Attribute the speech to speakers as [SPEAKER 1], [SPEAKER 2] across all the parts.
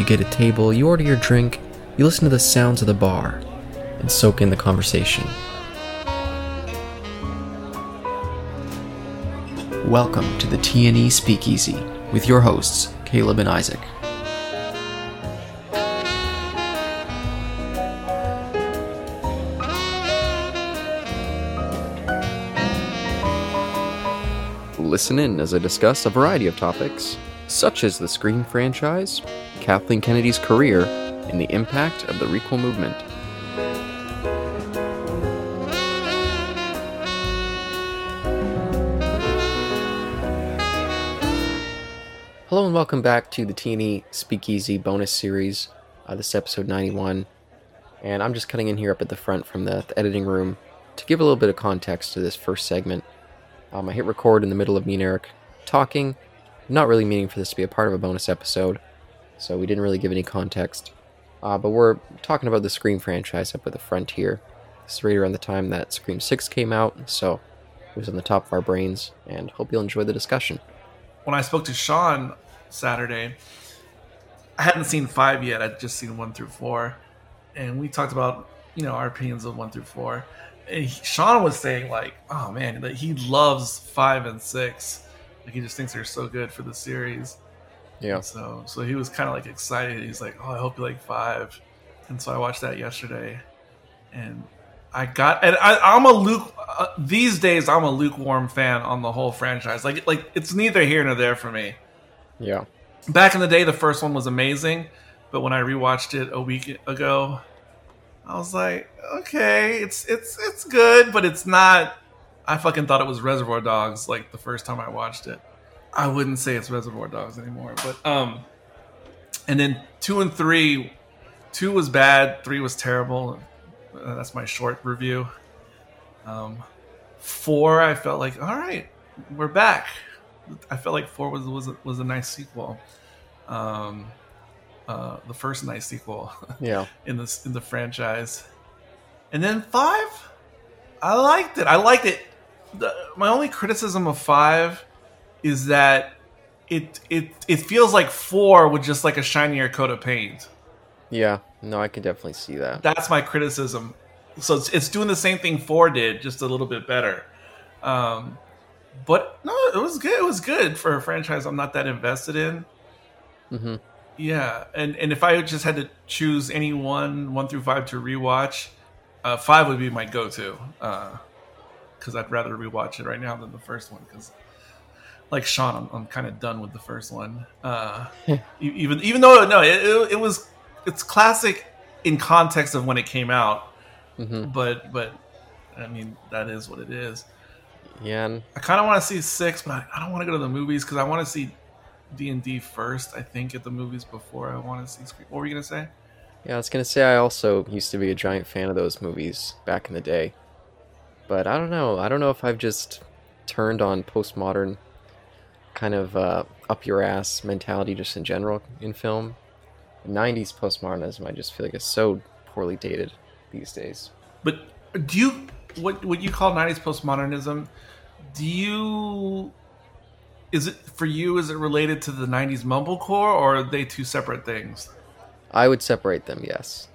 [SPEAKER 1] You get a table, you order your drink, you listen to the sounds of the bar, and soak in the conversation. Welcome to the TNE Speakeasy with your hosts, Caleb and Isaac. Listen in as I discuss a variety of topics, such as the Scream franchise, Kathleen Kennedy's career, and the impact of the Requel movement. Hello and welcome back to the TNE Speakeasy bonus series. Uh, this is episode 91, and I'm just cutting in here up at the front from the, the editing room to give a little bit of context to this first segment. Um, I hit record in the middle of me and Eric talking, not really meaning for this to be a part of a bonus episode, so we didn't really give any context. Uh, but we're talking about the Scream franchise up at the front here. Is right around the time that Scream 6 came out, so it was on the top of our brains, and hope you'll enjoy the discussion.
[SPEAKER 2] when I spoke to Sean Saturday, I hadn't seen five yet. I'd just seen one through four, and we talked about you know our opinions of one through four. And he, Sean was saying like, oh man, that he loves five and six. Like he just thinks they're so good for the series.
[SPEAKER 1] Yeah.
[SPEAKER 2] So so he was kind of like excited. He's like, oh, I hope you like five. And so I watched that yesterday, and I got and I, I'm a luke. Uh, these days, I'm a lukewarm fan on the whole franchise. Like like it's neither here nor there for me.
[SPEAKER 1] Yeah.
[SPEAKER 2] Back in the day, the first one was amazing, but when I rewatched it a week ago, I was like, okay, it's it's it's good, but it's not. I fucking thought it was Reservoir Dogs like the first time I watched it. I wouldn't say it's Reservoir Dogs anymore, but um, and then two and three, two was bad, three was terrible. Uh, that's my short review. Um, four, I felt like, all right, we're back. I felt like four was was a, was a nice sequel. Um, uh, the first nice sequel
[SPEAKER 1] Yeah.
[SPEAKER 2] in this in the franchise, and then five, I liked it. I liked it. The, my only criticism of five is that it it it feels like four with just like a shinier coat of paint.
[SPEAKER 1] Yeah. No, I can definitely see that.
[SPEAKER 2] That's my criticism. So it's, it's doing the same thing four did, just a little bit better. Um, but no, it was good. It was good for a franchise I'm not that invested in.
[SPEAKER 1] Mm-hmm.
[SPEAKER 2] Yeah, and and if I just had to choose any one one through five to rewatch, uh, five would be my go-to because I'd rather rewatch it right now than the first one. Because, like Sean, I'm, I'm kind of done with the first one. Uh, even even though no, it, it, it was it's classic in context of when it came out,
[SPEAKER 1] hmm
[SPEAKER 2] but but I mean that is what it is.
[SPEAKER 1] Yeah. And
[SPEAKER 2] I kind of want to see six, but I, I don't want to go to the movies because I want to see D and D first. I think at the movies before I want to see. Scream. What were you gonna say?
[SPEAKER 1] Yeah, I was gonna say I also used to be a giant fan of those movies back in the day, but I don't know. I don't know if I've just turned on postmodern kind of uh, up your ass mentality just in general in film. '90s postmodernism, I just feel like is so poorly dated these days.
[SPEAKER 2] But do you what what you call '90s postmodernism? Do you is it for you? Is it related to the '90s mumblecore, or are they two separate things?
[SPEAKER 1] I would separate them, yes.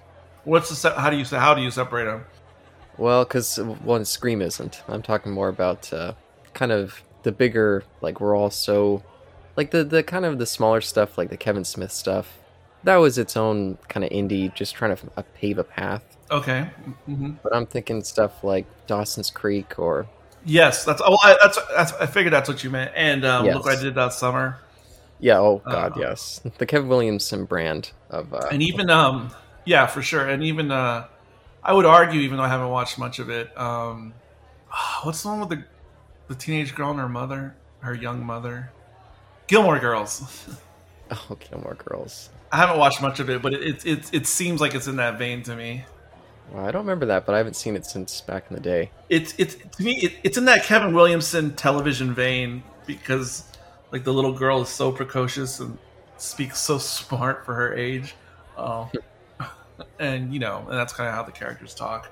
[SPEAKER 2] What's the se- how do you say how do you separate them?
[SPEAKER 1] Well, because one Scream isn't. I'm talking more about uh, kind of the bigger, like we're all so, like the the kind of the smaller stuff, like the Kevin Smith stuff. That was its own kind of indie, just trying to uh, pave a path.
[SPEAKER 2] Okay. hmm
[SPEAKER 1] But I'm thinking stuff like Dawson's Creek or
[SPEAKER 2] Yes, that's oh, I, that's that's I figured that's what you meant. And um,
[SPEAKER 1] Yes.
[SPEAKER 2] look what I did that summer.
[SPEAKER 1] yeah, oh god,
[SPEAKER 2] Uh,
[SPEAKER 1] yes, the Kevin Williamson brand of uh,
[SPEAKER 2] and even um yeah for sure and even uh i would argue even though i haven't watched much of it um what's the one with the the teenage girl and her mother her young mother gilmore girls
[SPEAKER 1] Oh, Gilmore Girls.
[SPEAKER 2] I haven't watched much of it, but it it it, it seems like it's in that vein to me.
[SPEAKER 1] Well, I don't remember that, but I haven't seen it since back in the day.
[SPEAKER 2] It's it's to me it, it's in that Kevin Williamson television vein because like the little girl is so precocious and speaks so smart for her age. Oh. and you know, and that's kind of how the characters talk.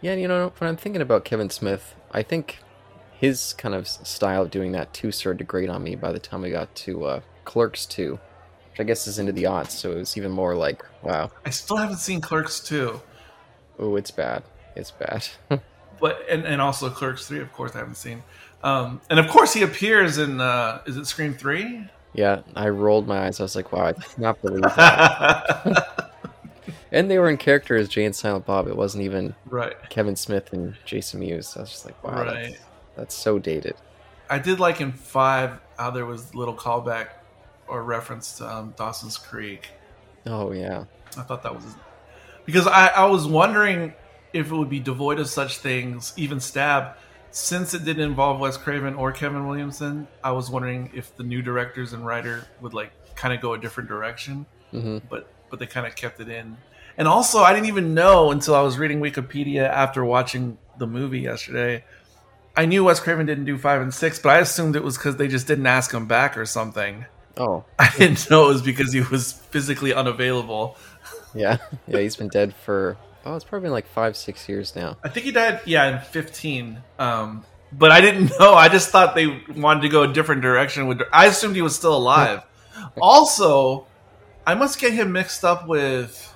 [SPEAKER 1] Yeah, you know, when I'm thinking about Kevin Smith, I think his kind of style of doing that too started to grate on me by the time we got to uh, Clerks 2, which I guess is into the odds, so it was even more like, wow.
[SPEAKER 2] I still haven't seen Clerks 2.
[SPEAKER 1] Oh, it's bad. It's bad.
[SPEAKER 2] but and, and also Clerks 3, of course, I haven't seen. Um, and of course, he appears in uh, is it Scream 3?
[SPEAKER 1] Yeah, I rolled my eyes. I was like, wow, I cannot believe that. and they were in character as Jay and Silent Bob. It wasn't even
[SPEAKER 2] right.
[SPEAKER 1] Kevin Smith and Jason Mewes. I was just like, wow, right. that's, that's so dated.
[SPEAKER 2] I did like in five how there was little callback or reference to um, Dawson's Creek.
[SPEAKER 1] Oh yeah,
[SPEAKER 2] I thought that was because I, I was wondering if it would be devoid of such things, even Stab, since it didn't involve Wes Craven or Kevin Williamson. I was wondering if the new directors and writer would like kind of go a different direction,
[SPEAKER 1] mm-hmm.
[SPEAKER 2] but but they kind of kept it in. And also, I didn't even know until I was reading Wikipedia after watching the movie yesterday I knew Wes Craven didn't do five and six, but I assumed it was because they just didn't ask him back or something.
[SPEAKER 1] Oh,
[SPEAKER 2] I didn't know it was because he was physically unavailable.
[SPEAKER 1] Yeah, yeah, he's been dead for oh, it's probably been like five, six years now.
[SPEAKER 2] I think he died, yeah, in fifteen. Um, but I didn't know. I just thought they wanted to go a different direction. With I assumed he was still alive. also, I must get him mixed up with.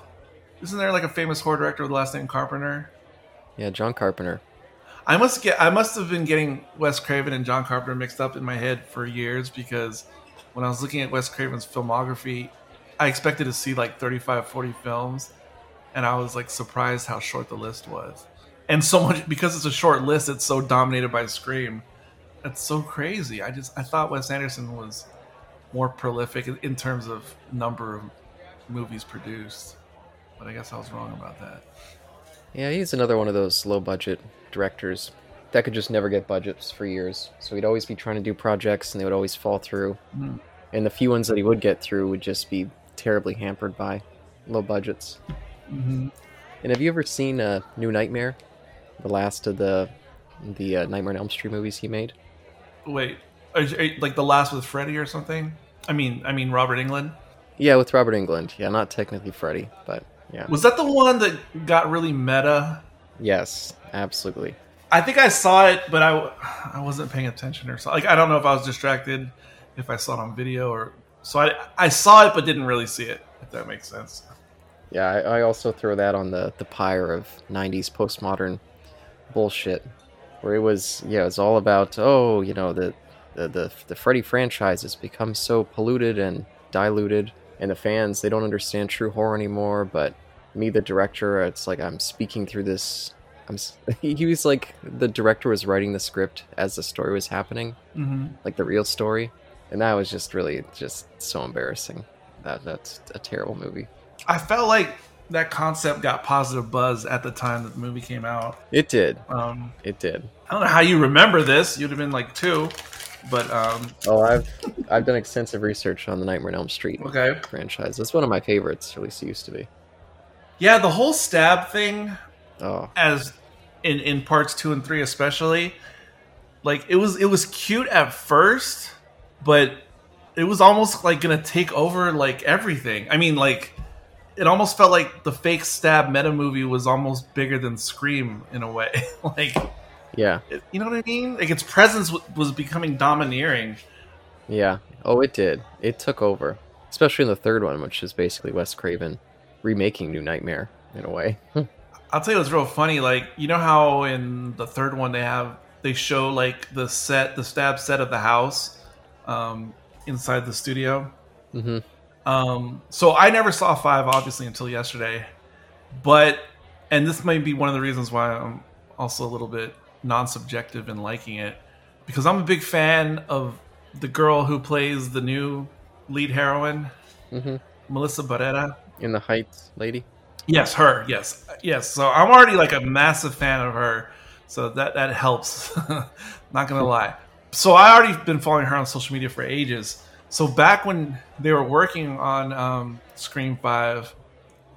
[SPEAKER 2] Isn't there like a famous horror director with the last name Carpenter?
[SPEAKER 1] Yeah, John Carpenter.
[SPEAKER 2] I must get I must have been getting Wes Craven and John Carpenter mixed up in my head for years because when I was looking at Wes Craven's filmography, I expected to see like 35 40 films and I was like surprised how short the list was. And so much because it's a short list, it's so dominated by Scream. That's so crazy. I just I thought Wes Anderson was more prolific in terms of number of movies produced. But I guess I was wrong about that.
[SPEAKER 1] Yeah, he's another one of those low budget directors that could just never get budgets for years. So he'd always be trying to do projects and they would always fall through.
[SPEAKER 2] Mm.
[SPEAKER 1] And the few ones that he would get through would just be terribly hampered by low budgets.
[SPEAKER 2] Mm-hmm.
[SPEAKER 1] And have you ever seen uh, New Nightmare? The last of the the uh, Nightmare on Elm Street movies he made?
[SPEAKER 2] Wait, are you, are you, like the last with Freddy or something? I mean, I mean Robert Englund.
[SPEAKER 1] Yeah, with Robert Englund. Yeah, not technically Freddy, but yeah.
[SPEAKER 2] Was that the one that got really meta?
[SPEAKER 1] Yes, absolutely.
[SPEAKER 2] I think I saw it, but I, I wasn't paying attention or something. Like I don't know if I was distracted, if I saw it on video or so. I I saw it, but didn't really see it. If that makes sense.
[SPEAKER 1] Yeah, I, I also throw that on the the pyre of '90s postmodern bullshit, where it was yeah, it's all about oh you know the the the, the Freddy franchise has become so polluted and diluted, and the fans they don't understand true horror anymore. But me, the director, it's like I'm speaking through this I'm, he was like the director was writing the script as the story was happening,
[SPEAKER 2] mm-hmm.
[SPEAKER 1] like the real story, and that was just really just so embarrassing. That that's a terrible movie.
[SPEAKER 2] I felt like that concept got positive buzz at the time that the movie came out.
[SPEAKER 1] It did.
[SPEAKER 2] Um,
[SPEAKER 1] it did.
[SPEAKER 2] I don't know how you remember this. You'd have been like two, but um,
[SPEAKER 1] oh, I've I've done extensive research on the Nightmare on Elm Street
[SPEAKER 2] okay.
[SPEAKER 1] franchise. It's one of my favorites. At least it used to be.
[SPEAKER 2] Yeah, the whole stab thing
[SPEAKER 1] Oh.
[SPEAKER 2] As in in parts two and three, especially, like it was it was cute at first, but it was almost like gonna take over like everything. I mean, like it almost felt like the fake stab meta movie was almost bigger than Scream in a way. like,
[SPEAKER 1] yeah,
[SPEAKER 2] you know what I mean? Like its presence w- was becoming domineering.
[SPEAKER 1] Yeah. Oh, it did. It took over, especially in the third one, which is basically Wes Craven remaking New Nightmare in a way.
[SPEAKER 2] I'll tell you what's real funny. Like you know how in the third one they have they show like the set, the stab set of the house um, inside the studio.
[SPEAKER 1] Mm-hmm.
[SPEAKER 2] Um, so I never saw five, obviously, until yesterday. But and this might be one of the reasons why I'm also a little bit non-subjective in liking it because I'm a big fan of the girl who plays the new lead heroine,
[SPEAKER 1] mm-hmm.
[SPEAKER 2] Melissa Barrera.
[SPEAKER 1] In the Heights, lady.
[SPEAKER 2] Yes, her. Yes, yes. So I'm already like a massive fan of her. So that that helps. Not gonna lie. So I already been following her on social media for ages. So back when they were working on um, Scream Five,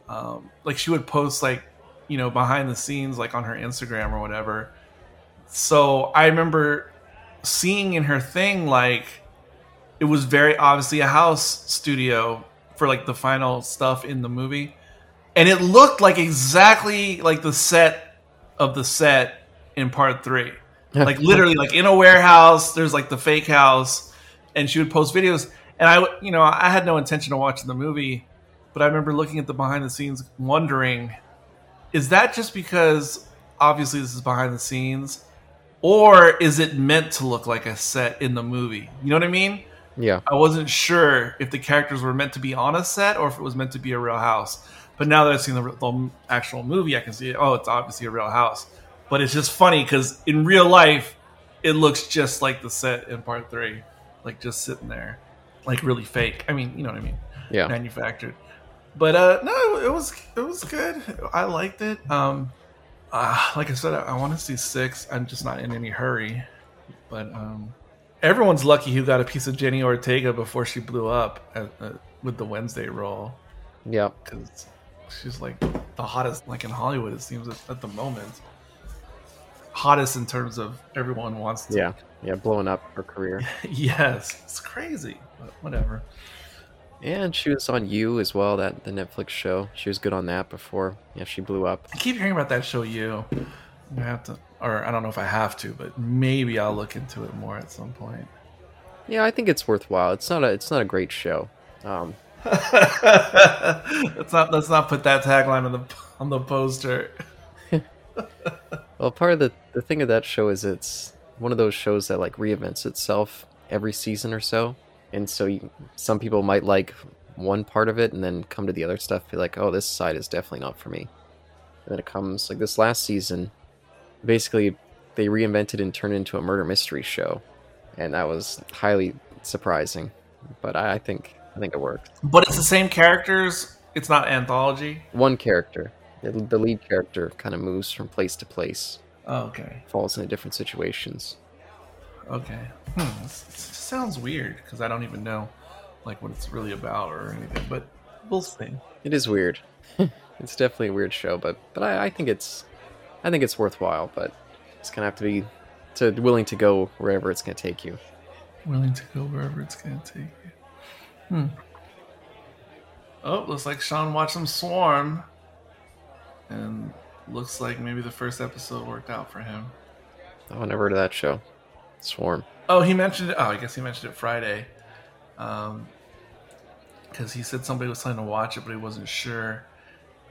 [SPEAKER 2] um, like she would post like you know behind the scenes like on her Instagram or whatever. So I remember seeing in her thing like it was very obviously a house studio for like the final stuff in the movie. And it looked like exactly like the set of the set in part three. Like literally like in a warehouse there's like the fake house. And she would post videos. And i you know i had no intention of watching the movie but i remember looking at the behind the scenes wondering is that just because obviously this is behind the scenes or is it meant to look like a set in the movie you know what i mean
[SPEAKER 1] Yeah.
[SPEAKER 2] I wasn't sure if the characters were meant to be on a set or if it was meant to be a real house. But now that I've seen the, the actual movie, I can see, oh, it's obviously a real house. But it's just funny because in real life, it looks just like the set in part three, like just sitting there, like really fake. I mean, you know what I mean?
[SPEAKER 1] Yeah.
[SPEAKER 2] manufactured. But uh, no, it was it was good. I liked it. Um, uh, like I said, I, I want to see six. I'm just not in any hurry. But um, everyone's lucky who got a piece of Jenny Ortega before she blew up at, uh, with the Wednesday role
[SPEAKER 1] Yeah.
[SPEAKER 2] because she's like the hottest, like in Hollywood, it seems at, at the moment. Hottest in terms of everyone wants to.
[SPEAKER 1] Yeah. Yeah. Blowing up her career.
[SPEAKER 2] yes, it's crazy, but whatever.
[SPEAKER 1] And she was on You as well, that the Netflix show. She was good on that before. Yeah, she blew up.
[SPEAKER 2] I keep hearing about that show. You, I have to, or I don't know if I have to, but maybe I'll look into it more at some point.
[SPEAKER 1] Yeah, I think it's worthwhile. It's not a it's not a great show. Um,
[SPEAKER 2] let's not let's not put that tagline on the on the poster.
[SPEAKER 1] well, part of the the thing of that show is it's one of those shows that like reinvents itself every season or so, and so you, some people might like one part of it and then come to the other stuff be like, oh, this side is definitely not for me. And then it comes like this last season, basically they reinvented and turned into a murder mystery show, and that was highly surprising. But I, I think I think it worked.
[SPEAKER 2] But it's the same characters. It's not anthology.
[SPEAKER 1] One character, the, the lead character, kind of moves from place to place,
[SPEAKER 2] Oh, okay.
[SPEAKER 1] falls into different situations.
[SPEAKER 2] Okay. Hmm. This, this sounds weird because I don't even know like what it's really about or anything. But we'll see.
[SPEAKER 1] It is weird. it's definitely a weird show, but but I, I think it's I think it's worthwhile. But it's gonna have to be to willing to go wherever it's gonna take you.
[SPEAKER 2] Willing to go wherever it's gonna take you. Hmm. Oh, looks like Sean watched some Swarm, and looks like maybe the first episode worked out for him.
[SPEAKER 1] Oh, I never heard of that show. Swarm.
[SPEAKER 2] Oh, he mentioned it. Oh, I guess he mentioned it Friday. Um, because he said somebody was trying to watch it, but he wasn't sure,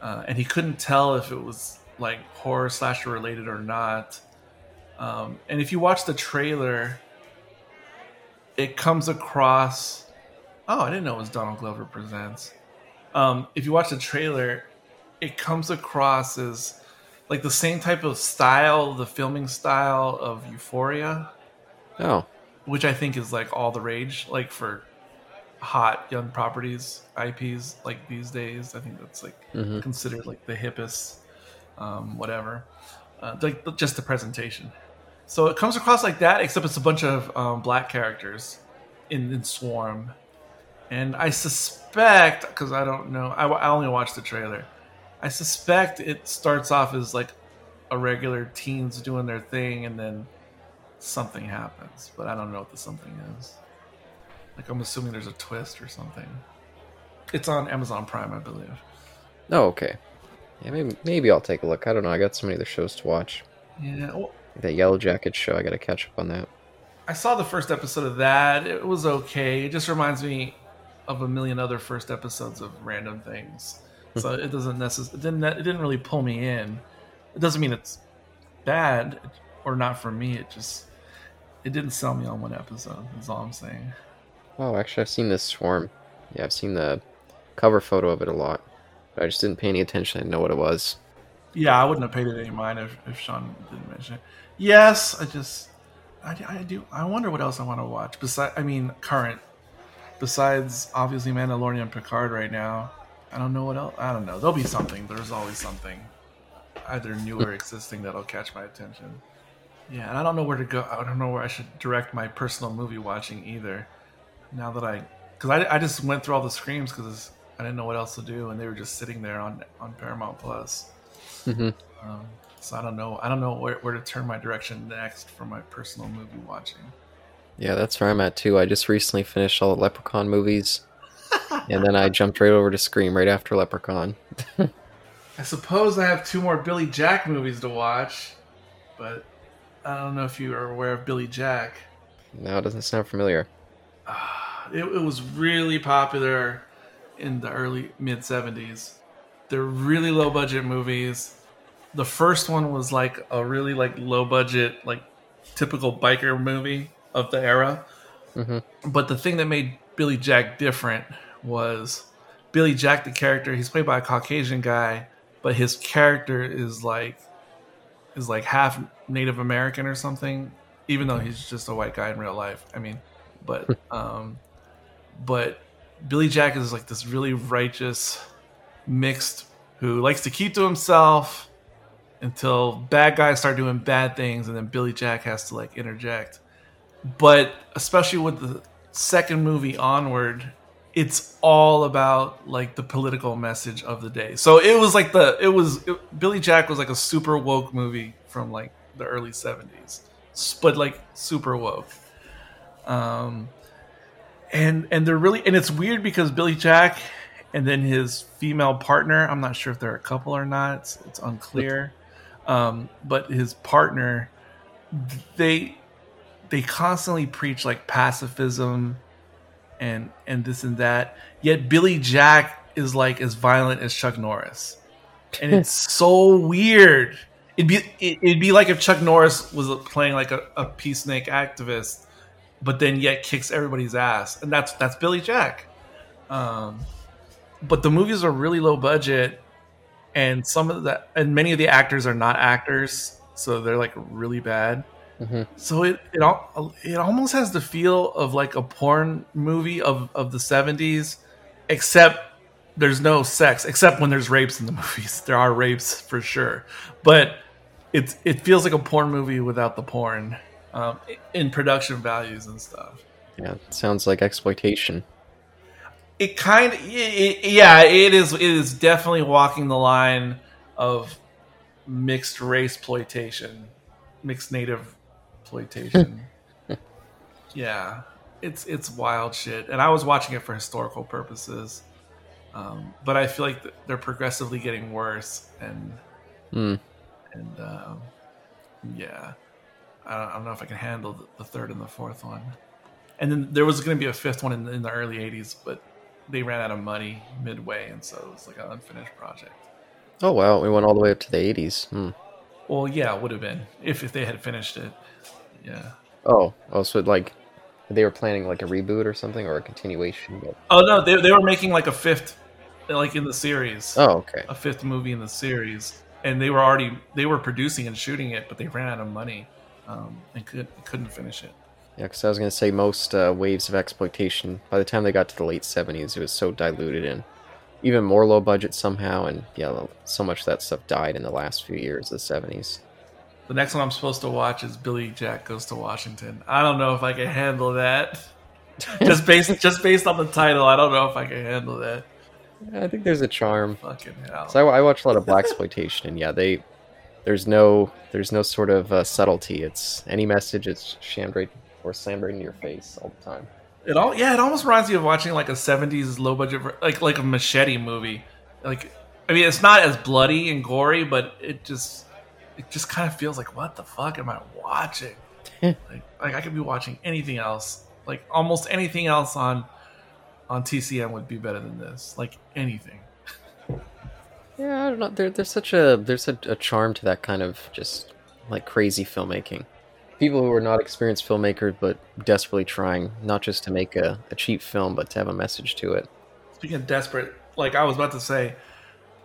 [SPEAKER 2] uh, and he couldn't tell if it was like horror slasher related or not. Um, and if you watch the trailer, it comes across. Oh, I didn't know it was Donald Glover presents. Um, if you watch the trailer, it comes across as like the same type of style, the filming style of Euphoria
[SPEAKER 1] Oh,
[SPEAKER 2] which I think is like all the rage, like for hot young properties IPs like these days. I think that's like
[SPEAKER 1] Mhm.
[SPEAKER 2] considered like the hippest, um, whatever. Uh, like just the presentation. So it comes across like that, except it's a bunch of um, black characters in, in Swarm, and I suspect because I don't know, I, I only watched the trailer. I suspect it starts off as like a regular teens doing their thing, and then something happens, but I don't know what the something is. Like I'm assuming there's a twist or something. It's on Amazon Prime, I believe.
[SPEAKER 1] oh, okay. Yeah, maybe maybe I'll take a look. I don't know. I got so many other shows to watch.
[SPEAKER 2] Yeah, well,
[SPEAKER 1] That Yellow Jacket show. I got to catch up on that.
[SPEAKER 2] I saw the first episode of that. It was okay. It just reminds me of a million other first episodes of random things. So hmm. it doesn't necessarily it didn't it didn't really pull me in. It doesn't mean it's bad or not for me. It just it didn't sell me on one episode. That's all I'm saying.
[SPEAKER 1] Oh, actually, I've seen this Swarm. Yeah, I've seen the cover photo of it a lot, but I just didn't pay any attention. I didn't know what it was.
[SPEAKER 2] Yeah, I wouldn't have paid it any mind if, if Sean didn't mention it. Yes, I just, I, I do, I wonder what else I want to watch. Besides, I mean, current. Besides, obviously, Mandalorian and Picard right now. I don't know what else. I don't know. There'll be something. There's always something, either new or existing, that'll catch my attention. Yeah, and I don't know where to go. I don't know where I should direct my personal movie watching either. now that I, because I, I just went through all the screams because I didn't know what else to do, and they were just sitting there on on Paramount Plus.
[SPEAKER 1] hmm
[SPEAKER 2] Um, so I don't know. I don't know where, where to turn my direction next for my personal movie watching.
[SPEAKER 1] Yeah, that's where I'm at too. I just recently finished all the Leprechaun movies, and then I jumped right over to Scream right after Leprechaun.
[SPEAKER 2] I suppose I have two more Billy Jack movies to watch, but I don't know if you are aware of Billy Jack.
[SPEAKER 1] No, it doesn't sound familiar.
[SPEAKER 2] It, it was really popular in the early mid 70s. They're really low budget movies. The first one was like a really like low budget like typical biker movie of the era.
[SPEAKER 1] hmm
[SPEAKER 2] But the thing that made Billy Jack different was Billy Jack, the character. He's played by a Caucasian guy, but his character is like is like half Native American or something. Even though he's just a white guy in real life. I mean, but um, but Billy Jack is like this really righteous, mixed who likes to keep to himself until bad guys start doing bad things, and then Billy Jack has to like interject but especially with the second movie onward it's all about like the political message of the day. So it was like the it was it, billy jack was like a super woke movie from like the early 70s but like super woke. Um and and they're really and it's weird because billy jack and then his female partner i'm not sure if they're a couple or not it's, it's unclear. Um but his partner they they constantly preach like pacifism and and this and that. Yet billy jack is like as violent as chuck norris. And it's so weird. It'd be it, it'd be like if chuck norris was playing like a, a peacenik activist but then yet kicks everybody's ass. And that's that's billy jack. Um but the movies are really low budget and some of the and many of the actors are not actors so they're like really bad
[SPEAKER 1] hmm
[SPEAKER 2] so it it al- it almost has the feel of like a porn movie of of the 70s except there's no sex except when there's rapes in the movies. There are rapes for sure. But it's it feels like a porn movie without the porn um, in production values and stuff.
[SPEAKER 1] Yeah, it sounds like exploitation.
[SPEAKER 2] it kind of yeah it is it is definitely walking the line of mixed race exploitation mixed native exploitation yeah it's it's wild shit and i was watching it for historical purposes um, but i feel like they're progressively getting worse and
[SPEAKER 1] Hmm.
[SPEAKER 2] and um, yeah I don't, I don't know if i can handle the, the third and the fourth one and then there was going to be a fifth one in, in the early 80s but they ran out of money midway and so it was like an unfinished project
[SPEAKER 1] Oh wow, we went all the way up to the 80s. Hmm.
[SPEAKER 2] well yeah it would have been if, if they had finished it yeah
[SPEAKER 1] Oh, oh, so like they were planning like a reboot or something or a continuation. But...
[SPEAKER 2] oh no they, they were making like a fifth like in the series
[SPEAKER 1] Oh, okay.
[SPEAKER 2] a fifth movie in the series and they were already they were producing and shooting it but they ran out of money um, and could, couldn't finish it
[SPEAKER 1] Yeah, because I was gonna say most uh, waves of exploitation. By the time they got to the late '70s, it was so diluted and even more low budget somehow, and yeah, so much of that stuff died in the last few years of the '70s.
[SPEAKER 2] The next one I'm supposed to watch is Billy Jack Goes to Washington. I don't know if I can handle that. just based just based on the title, I don't know if I can handle that.
[SPEAKER 1] I think there's a charm.
[SPEAKER 2] Fucking hell.
[SPEAKER 1] So I, I watch a lot of blaxploitation, and yeah, they there's no there's no sort of uh, subtlety. It's any message, it's shammed right or slammed right in your face all the time.
[SPEAKER 2] It all yeah, it almost reminds me of watching like a '70s low budget like like a machete movie. Like I mean, it's not as bloody and gory, but it just it just kind of feels like what the fuck am I watching? like, like I could be watching anything else. Like almost anything else on on TCM would be better than this. Like anything.
[SPEAKER 1] Yeah, I don't know. There, there's such a there's a, a charm to that kind of just like crazy filmmaking. People who are not experienced filmmakers, but desperately trying not just to make a, a cheap film, but to have a message to it.
[SPEAKER 2] Speaking of desperate, like I was about to say,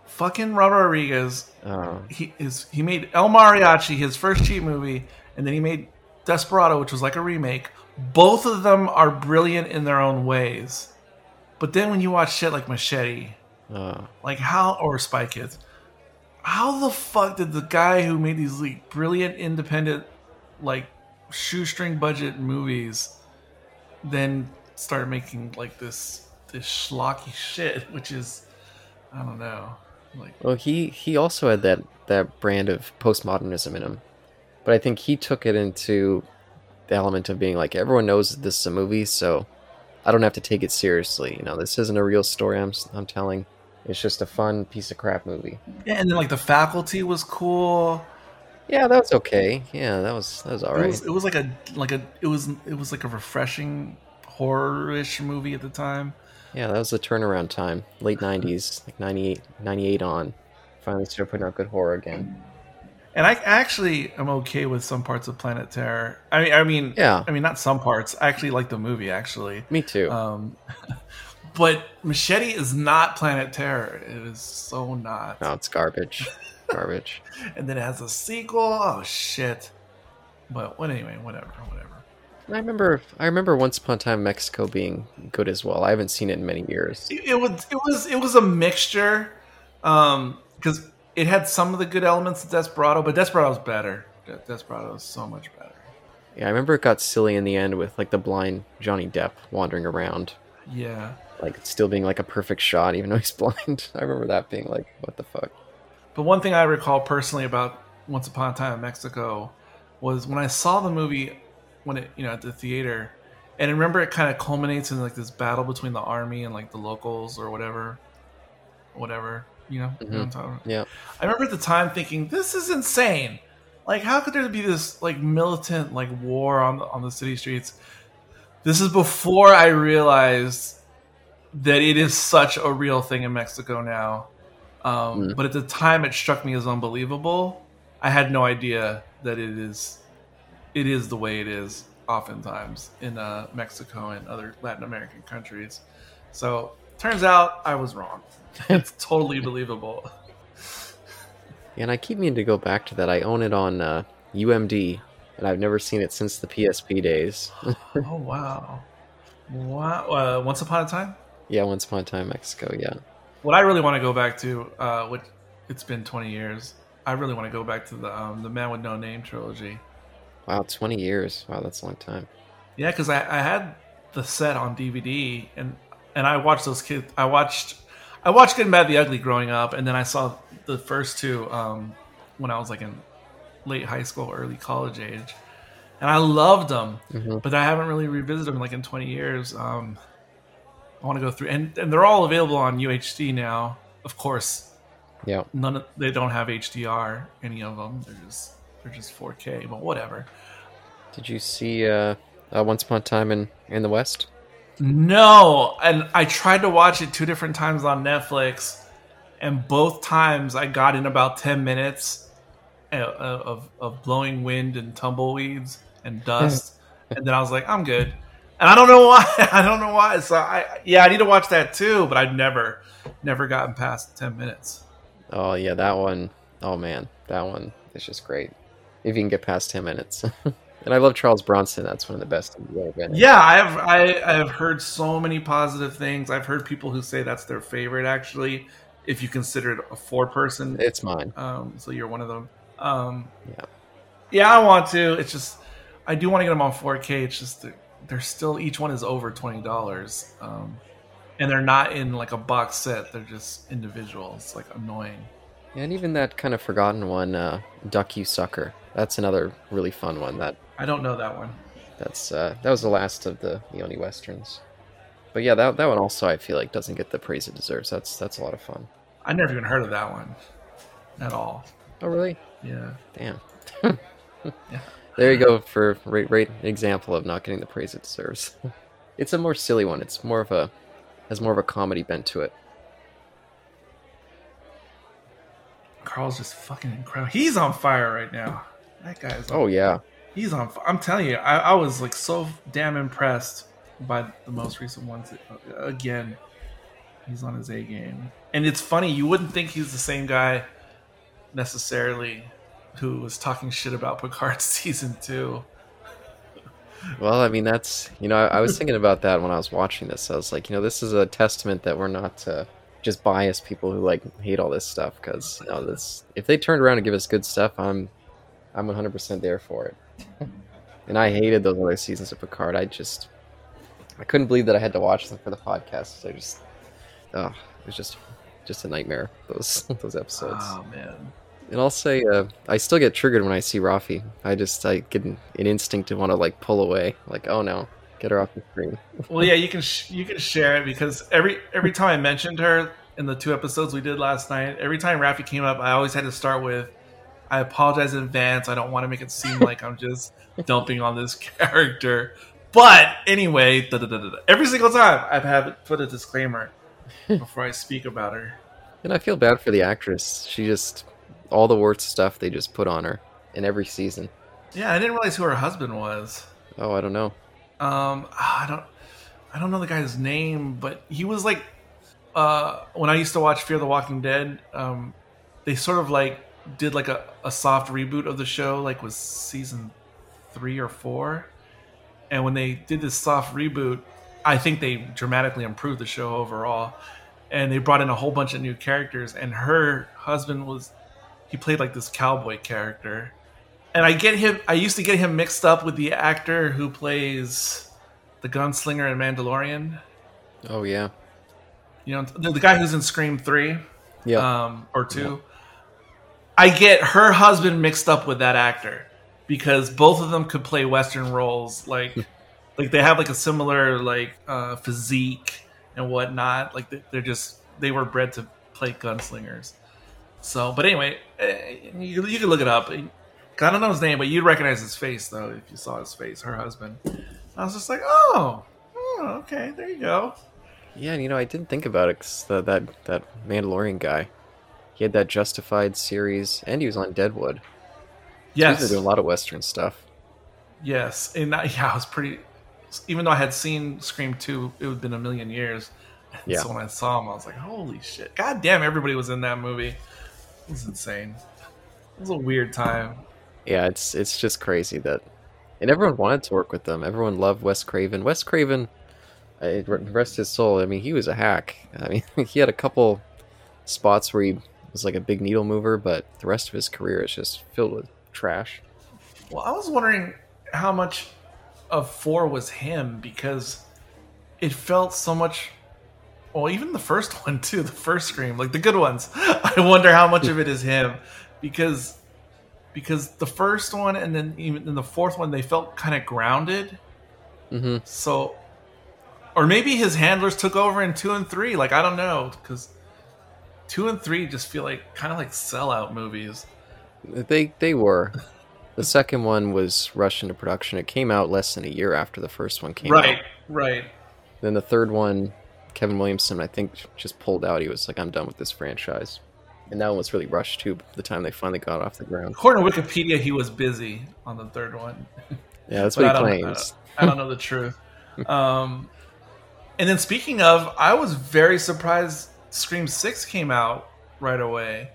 [SPEAKER 2] fucking Robert Rodriguez
[SPEAKER 1] Uh,
[SPEAKER 2] he is he made El Mariachi his first cheap movie, and then he made Desperado, which was like a remake. Both of them are brilliant in their own ways, but then when you watch shit like Machete,
[SPEAKER 1] uh,
[SPEAKER 2] like how or Spy Kids, how the fuck did the guy who made these like brilliant independent, like shoestring budget movies, then start making like this this schlocky shit, which is I don't know. Like
[SPEAKER 1] Well, he he also had that that brand of postmodernism in him, but I think he took it into the element of being like everyone knows this is a movie, so I don't have to take it seriously. You know, this isn't a real story I'm I'm telling. It's just a fun piece of crap movie.
[SPEAKER 2] yeah, and then like the faculty was cool.
[SPEAKER 1] Yeah, that was okay. Yeah, that was that was all
[SPEAKER 2] It
[SPEAKER 1] right.
[SPEAKER 2] was it was like a like a it was it was like a refreshing horror-ish movie at the time.
[SPEAKER 1] Yeah, that was the turnaround time. Late 90s, like 98, 98 on. Finally started putting out good horror again.
[SPEAKER 2] And I actually am okay with some parts of Planet Terror. I mean, I mean,
[SPEAKER 1] Yeah.
[SPEAKER 2] I mean, not some parts. I actually like the movie actually.
[SPEAKER 1] Me too.
[SPEAKER 2] Um, but Machete is not Planet Terror. It is so not.
[SPEAKER 1] no, it's garbage. garbage.
[SPEAKER 2] And then it has a sequel. Oh shit! But what anyway? Whatever. Whatever.
[SPEAKER 1] I remember I remember Once Upon a Time Mexico being good as well. I haven't seen it in many years.
[SPEAKER 2] It, it was. It was. It was a mixture. Um, because it had some of the good elements of Desperado, but Desperado was better. Desperado was so much better.
[SPEAKER 1] Yeah, I remember it got silly in the end with like the blind Johnny Depp wandering around,
[SPEAKER 2] Yeah.
[SPEAKER 1] like still being like a perfect shot even though he's blind. I remember that being like, what the fuck?
[SPEAKER 2] But one thing I recall personally about Once Upon a Time in Mexico was when I saw the movie when it you know at the theater, and I remember it kind of culminates in like this battle between the army and like the locals or whatever, whatever you know. you know what I'm talking about?
[SPEAKER 1] Yeah.
[SPEAKER 2] I remember at the time thinking this is insane. Like, how could there be this like militant like war on the, on the city streets? This is before I realized that it is such a real thing in Mexico now. Um,
[SPEAKER 1] Mm.
[SPEAKER 2] But at the time, it struck me as unbelievable. I had no idea that it is it is the way it is oftentimes in uh, Mexico and other Latin American countries. So turns out I was wrong. It's totally believable.
[SPEAKER 1] And I keep meaning to go back to that. I own it on uh, UMD, and I've never seen it since the PSP days.
[SPEAKER 2] oh wow, wow! Uh, Once upon a time.
[SPEAKER 1] yeah, Once Upon a Time Mexico. Yeah.
[SPEAKER 2] What I really want to go back to, uh, what it's been twenty years. I really want to go back to the um, the Man with No Name trilogy.
[SPEAKER 1] Wow, 20 years. Wow, that's a long time.
[SPEAKER 2] Yeah, because I, I had the set on DVD and and I watched those kids. I watched I watched Good and Bad the Ugly growing up, and then I saw the first two um, when I was like in late high school, early college age, and I loved them.
[SPEAKER 1] Mhm.
[SPEAKER 2] But I haven't really revisited them like in twenty years. Um, I want to go through, and and they're all available on UHD now. Of course,
[SPEAKER 1] Yeah.
[SPEAKER 2] none of they don't have HDR. Any of them, they're just they're just 4K. But whatever.
[SPEAKER 1] Did you see uh, uh, Once Upon a Time in, in the West?
[SPEAKER 2] No, and I tried to watch it two different times on Netflix, and both times I got in about ten minutes of, of, of blowing wind and tumbleweeds and dust, and then I was like, I'm good. And I don't know why. I don't know why. So I yeah, I need to watch that too, but I've never never gotten past ten minutes.
[SPEAKER 1] Oh, yeah, that one. Oh, man. That one is just great. If you can get past 10 minutes. and I love Charles Bronson. That's one of the best he's ever been.
[SPEAKER 2] Yeah, I have I, have heard so many positive things. I've heard people who say that's their favorite actually, if you consider it a four person
[SPEAKER 1] It's mine.
[SPEAKER 2] Um, so you're one of them. Um,
[SPEAKER 1] Yeah.
[SPEAKER 2] yeah, I want to. It's just I do want to get them on 4K. It's just they're, they're still each one is over twenty dollars, um, and they're not in like a box set. They're just individual. It's like annoying.
[SPEAKER 1] And even that kind of forgotten one, uh, Duck You Sucker. That's another really fun one. That
[SPEAKER 2] I don't know that one.
[SPEAKER 1] that's uh, that was the last of the the Leone westerns. But yeah, that that one also I feel like doesn't get the praise it deserves. That's that's a lot of fun.
[SPEAKER 2] I never even heard of that one at all.
[SPEAKER 1] Oh really?
[SPEAKER 2] Yeah.
[SPEAKER 1] Damn.
[SPEAKER 2] Yeah.
[SPEAKER 1] There you go for great great example of not getting the praise it deserves. it's a more silly one. It's more of a has more of a comedy bent to it.
[SPEAKER 2] Carl's just fucking incredible. He's on fire right now. That guy's
[SPEAKER 1] Oh yeah.
[SPEAKER 2] He's on. I'm telling you, I, I was like so damn impressed by the most recent ones. Again, he's on his A game, and it's funny. You wouldn't think he's the same guy necessarily who was talking shit about Picard season two.
[SPEAKER 1] Well, I mean that's you know I, I was thinking about that when I was watching this. I was like, you know, this is a testament that we're not uh, just biased people who like hate all this stuff. Because you know, this if they turned around and give us good stuff, I'm I'm 100 percent there for it. and I hated those other seasons of Picard. I just I couldn't believe that I had to watch them for the podcast. I just, oh, it was just, just a nightmare. Those those episodes.
[SPEAKER 2] Oh man.
[SPEAKER 1] And I'll say, uh, I still get triggered when I see Raffi. I just, I get an, an instinct to want to like pull away. Like, oh no, get her off the screen.
[SPEAKER 2] Well, yeah, you can sh- you can share it because every every time I mentioned her in the two episodes we did last night, every time Raffi came up, I always had to start with, "I apologize in advance. I don't want to make it seem like I'm just dumping on this character." But anyway, da, da, da, da, da. every single time I've had put a disclaimer before I speak about her.
[SPEAKER 1] And I feel bad for the actress. She just, all the worst stuff they just put on her in every season.
[SPEAKER 2] Yeah, I didn't realize who her husband was.
[SPEAKER 1] Oh, I don't know.
[SPEAKER 2] Um, I don't, I don't know the guy's name, but he was like, uh, when I used to watch Fear the Walking Dead, um, they sort of like did like a, a soft reboot of the show, like was season three or four, and when they did this soft reboot, I think they dramatically improved the show overall, and they brought in a whole bunch of new characters, and her husband was, he played like this cowboy character, and I get him. I used to get him mixed up with the actor who plays the gunslinger in Mandalorian.
[SPEAKER 1] Oh yeah,
[SPEAKER 2] You know, the, the guy who's in Scream Three,
[SPEAKER 1] yeah.
[SPEAKER 2] um, or two. I get her husband mixed up with that actor because both of them could play Western roles. Like, like they have like a similar like uh, physique and whatnot. Like they- they're just they were bred to play gunslingers. So, but anyway, eh, you, you can look it up. I don't know his name, but you'd recognize his face though if you saw his face. Her husband. I was just like, oh, oh okay, there you go.
[SPEAKER 1] yeah, and you know, I didn't think about it 'cause the, that that Mandalorian guy. He had that Justified series, and he was on Deadwood.
[SPEAKER 2] Yes,
[SPEAKER 1] doing a lot of Western stuff.
[SPEAKER 2] Yes, and I, yeah, I was pretty. Even though I had seen Scream two, it had been a million years.
[SPEAKER 1] Yeah.
[SPEAKER 2] So when I saw him, I was like, "Holy shit! God damn! Everybody was in that movie. It was insane. It was a weird time.
[SPEAKER 1] Yeah, it's it's just crazy that, and everyone wanted to work with them. Everyone loved Wes Craven. Wes Craven, rest his soul. I mean, he was a hack. I mean, he had a couple spots where he was like a big needle mover, but the rest of his career is just filled with trash.
[SPEAKER 2] Well, I was wondering how much of four was him because it felt so much. Well, even the first one too, the first Scream, like the good ones. I wonder how much of it is him because because the first one and then even in the fourth one they felt kind of grounded.
[SPEAKER 1] hmm
[SPEAKER 2] So, or maybe his handlers took over in two and three. Like I don't know because two and three just feel like kind of like sellout movies.
[SPEAKER 1] They they were. The second one was rushed into production. It came out less than a year after the first one came
[SPEAKER 2] Right,
[SPEAKER 1] out.
[SPEAKER 2] Right, right.
[SPEAKER 1] Then the third one, Kevin Williamson, I think, just pulled out. He was like, "I'm done with this franchise," and that one was really rushed too. The time they finally got off the ground.
[SPEAKER 2] According to Wikipedia, he was busy on the third one.
[SPEAKER 1] Yeah, that's what
[SPEAKER 2] I
[SPEAKER 1] he
[SPEAKER 2] don't, I
[SPEAKER 1] claims.
[SPEAKER 2] don't- I don't know the truth. Um, and then speaking of, I was very surprised Scream Six came out right away.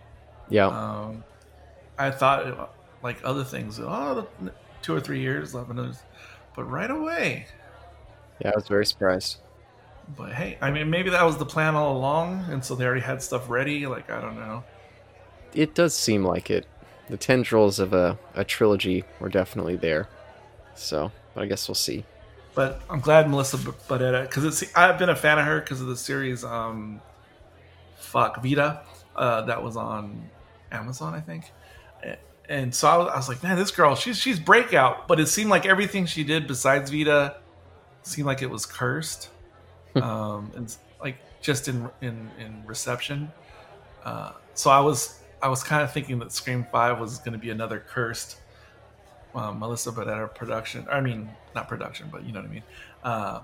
[SPEAKER 1] Yeah,
[SPEAKER 2] Um, I thought it, like other things, oh, two or three years, eleven years, but right away.
[SPEAKER 1] yeah, I was very surprised.
[SPEAKER 2] But hey, I mean, maybe that was the plan all along, and so they already had stuff ready. Like I don't know.
[SPEAKER 1] It does seem like it. The tendrils of a, a trilogy were definitely there. So, but I guess we'll see.
[SPEAKER 2] But I'm glad Melissa Barrera because it's I've been a fan of her because of the series. Um, fuck Vida, uh, that was on Amazon, I think. And so I was, I was like, man, this girl, she's she's breakout. But it seemed like everything she did besides Vida seemed like it was cursed, um, and like just in in in reception. Uh, so I was I was kind of thinking that Scream Five was going to be another cursed um, Melissa Barrera production. I mean, not production, but you know what I mean. Uh,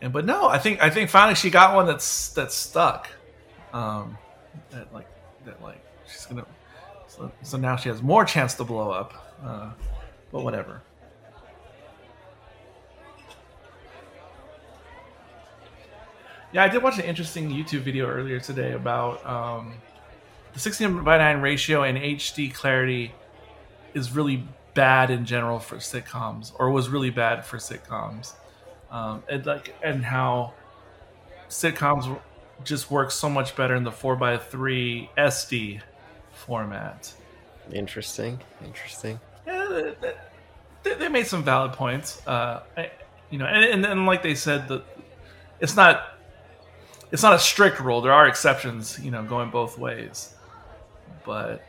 [SPEAKER 2] and but no, I think I think finally she got one that's that's stuck. Um, that like that like she's gonna. So, so now she has more chance to blow up. Uh, but whatever. Yeah, I did watch an interesting YouTube video earlier today about um, the 16 by 9 ratio and HD clarity is really bad in general for sitcoms, or was really bad for sitcoms, um, and like and how sitcoms just work so much better in the 4x3 SD format.
[SPEAKER 1] Interesting. Interesting.
[SPEAKER 2] Yeah, they, they, made some valid points. Uh, I, you know, and, and and like they said, the it's not it's not a strict rule. There are exceptions, you know, going both ways. But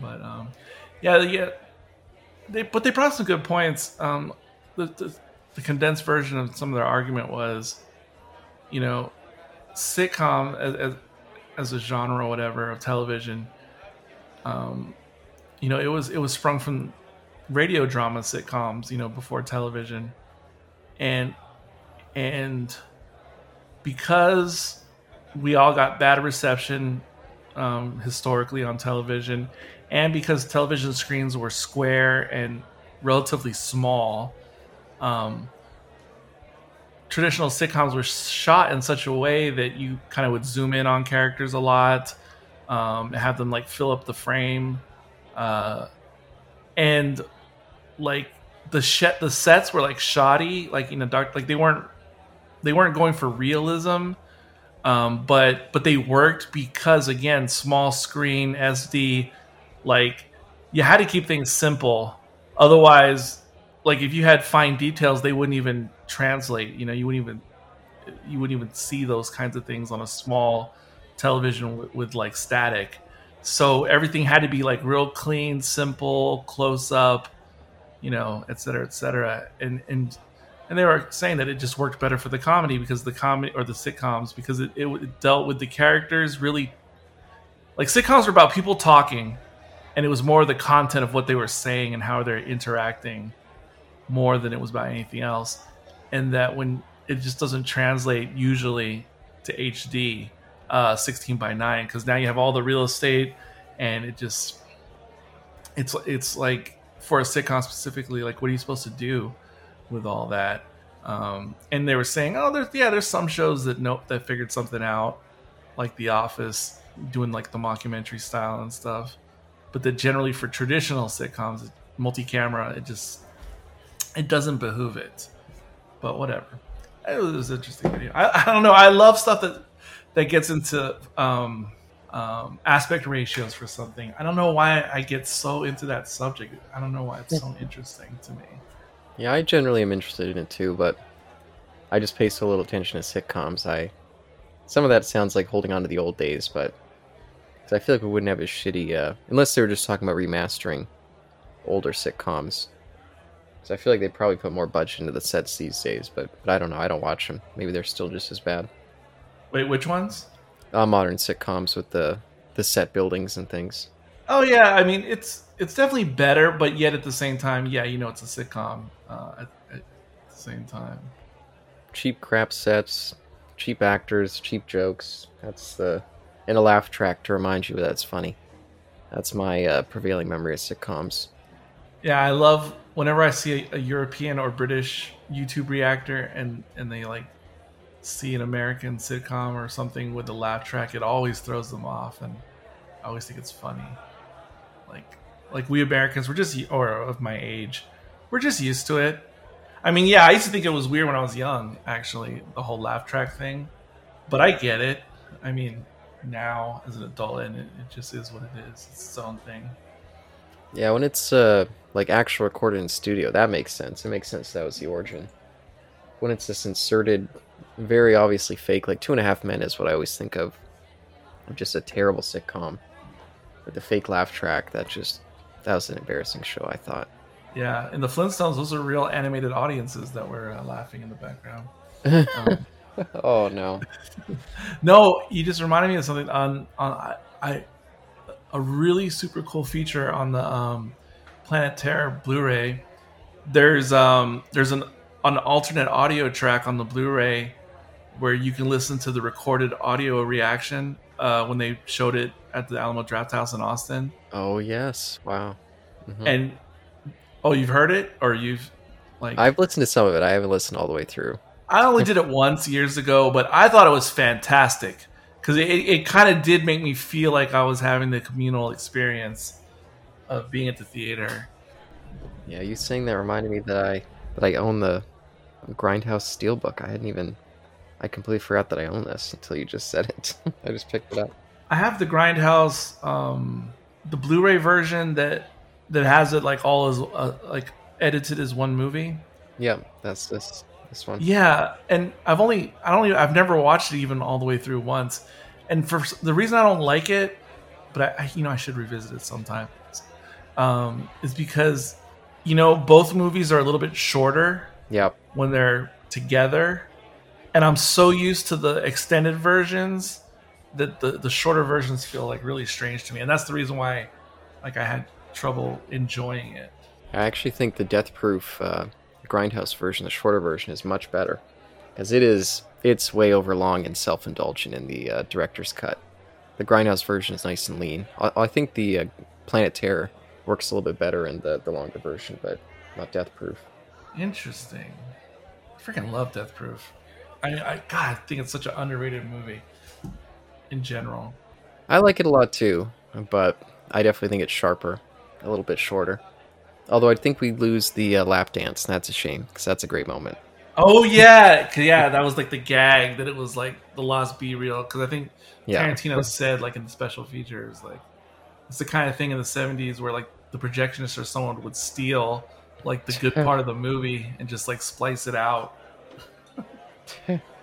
[SPEAKER 2] but um, yeah, yeah. They but they brought some good points. Um, the, the the condensed version of some of their argument was, you know, sitcom as, as, as a genre or whatever of television. Um, you know, it was it was sprung from radio drama sitcoms, you know, before television, and and because we all got bad reception um, historically on television, and because television screens were square and relatively small, um, traditional sitcoms were shot in such a way that you kind of would zoom in on characters a lot, um, have them like fill up the frame, uh, and like the sh- the sets were like shoddy, like in the dark, like they weren't they weren't going for realism, um, but but they worked because again, small screen SD, like you had to keep things simple, otherwise like if you had fine details, they wouldn't even translate. You know, you wouldn't even you wouldn't even see those kinds of things on a small television with, with like static. So everything had to be like real clean, simple, close up, you know, et cetera, et cetera. And and and they were saying that it just worked better for the comedy because the comedy or the sitcoms because it, it dealt with the characters really like sitcoms were about people talking and it was more the content of what they were saying and how they're interacting more than it was about anything else, and that when it just doesn't translate usually to HD uh, 16 by 9 because now you have all the real estate and it just it's it's like for a sitcom specifically like what are you supposed to do with all that um, and they were saying oh there's yeah there's some shows that nope that figured something out like the office doing like the mockumentary style and stuff but that generally for traditional sitcoms multi-camera it just it doesn't behoove it. But whatever. It was an interesting video. I, I don't know. I love stuff that that gets into um, um, aspect ratios for something. I don't know why I get so into that subject. I don't know why it's so interesting to me.
[SPEAKER 1] Yeah, I generally am interested in it too, but I just pay so little attention to sitcoms. I some of that sounds like holding on to the old days, but cause I feel like we wouldn't have a shitty uh, unless they were just talking about remastering older sitcoms. Because I feel like they probably put more budget into the sets these days, but, but I don't know. I don't watch them. Maybe they're still just as bad.
[SPEAKER 2] Wait, which ones?
[SPEAKER 1] Uh, modern sitcoms with the the set buildings and things.
[SPEAKER 2] Oh yeah, I mean it's it's definitely better, but yet at the same time, yeah, you know it's a sitcom. Uh, at, at the same time,
[SPEAKER 1] cheap crap sets, cheap actors, cheap jokes. That's the and a laugh track to remind you that's funny. That's my uh, prevailing memory of sitcoms.
[SPEAKER 2] Yeah, I love whenever I see a, a, European or British YouTube reactor and and they like see an American sitcom or something with a laugh track, it always throws them off, and I always think it's funny. Like like we Americans, we're just or of my age, we're just used to it. I mean, yeah, I used to think it was weird when I was young, actually, the whole laugh track thing, but I get it. I mean, now as an adult, and it, it just is what it is. It's its own thing.
[SPEAKER 1] Yeah, when it's uh, like actual recorded in studio, that makes sense. It makes sense that was the origin. When it's just inserted, very obviously fake, like Two and a Half Men is what I always think of. Just a terrible sitcom the fake laugh track. That just that was an embarrassing show. I thought.
[SPEAKER 2] Yeah, in the Flintstones, those are real animated audiences that were uh, laughing in the background. Um,
[SPEAKER 1] oh no!
[SPEAKER 2] no, you just reminded me of something. On on I, I a really super cool feature on the um, Planet Terror Blu-ray. There's um, there's an an alternate audio track on the Blu-ray where you can listen to the recorded audio reaction uh, when they showed it at the Alamo Drafthouse in Austin.
[SPEAKER 1] Oh yes! Wow.
[SPEAKER 2] Mm-hmm. And oh, you've heard it, or you've like
[SPEAKER 1] I've listened to some of it. I haven't listened all the way through.
[SPEAKER 2] I only did it once years ago, but I thought it was fantastic because it, it kind of did make me feel like I was having the communal experience of being at the theater.
[SPEAKER 1] Yeah, you saying that reminded me that I that I own the Grindhouse Steelbook. I hadn't even I completely forgot that I own this until you just said it. I just picked it up.
[SPEAKER 2] I have the Grindhouse, um, the Blu-ray version that that has it like all as uh, like edited as one movie.
[SPEAKER 1] Yeah, that's this this one.
[SPEAKER 2] Yeah, and I've only I don't even, I've never watched it even all the way through once, and for the reason I don't like it, but I, you know I should revisit it sometime, um, is because you know both movies are a little bit shorter
[SPEAKER 1] Yep.
[SPEAKER 2] when they're together, and I'm so used to the extended versions that the the shorter versions feel like really strange to me, and that's the reason why like I had trouble enjoying it.
[SPEAKER 1] I actually think the Death Proof uh, Grindhouse version, the shorter version, is much better, because it is it's way overlong and self-indulgent in the uh, director's cut. The Grindhouse version is nice and lean. I, I think the uh, Planet Terror works a little bit better in the, the longer version, but not Death Proof.
[SPEAKER 2] Interesting. I freaking love Death Proof. I, I God, I think it's such an underrated movie in general.
[SPEAKER 1] I like it a lot too, but I definitely think it's sharper, a little bit shorter. Although I think we lose the uh, lap dance, and that's a shame because that's a great moment.
[SPEAKER 2] Oh yeah, yeah, that was like the gag that it was like the Lost B reel because I think
[SPEAKER 1] Yeah.
[SPEAKER 2] Tarantino said like in the special features like it's the kind of thing in the '70s where like the projectionist or someone would steal like the good part of the movie and just like splice it out.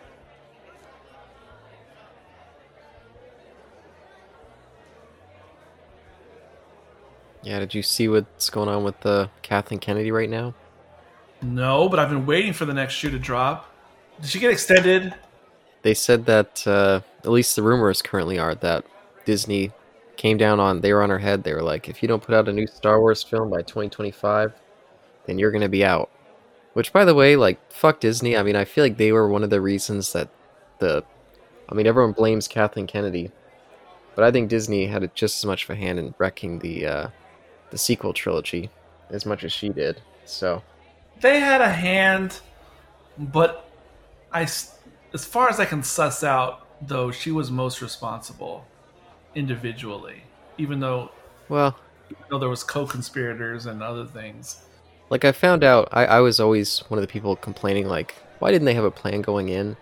[SPEAKER 1] Yeah, did you see what's going on with uh, Kathleen Kennedy right now?
[SPEAKER 2] No, but I've been waiting for the next shoe to drop. Did she get extended?
[SPEAKER 1] They said that, uh, at least the rumors currently are, that Disney came down on, they were on her head. They were like, if you don't put out a new Star Wars film by 2025, then you're going to be out. Which, by the way, like, fuck Disney. I mean, I feel like they were one of the reasons that the. I mean, everyone blames Kathleen Kennedy, but I think Disney had just as much of a hand in wrecking the, uh, the sequel trilogy as much as she did. So,
[SPEAKER 2] they had a hand, but I, as far as I can suss out, though, she was most responsible individually, even though,
[SPEAKER 1] well,
[SPEAKER 2] even though there was co-conspirators and other things.
[SPEAKER 1] Like I found out, I, I was always one of the people complaining, like, why didn't they have a plan going in?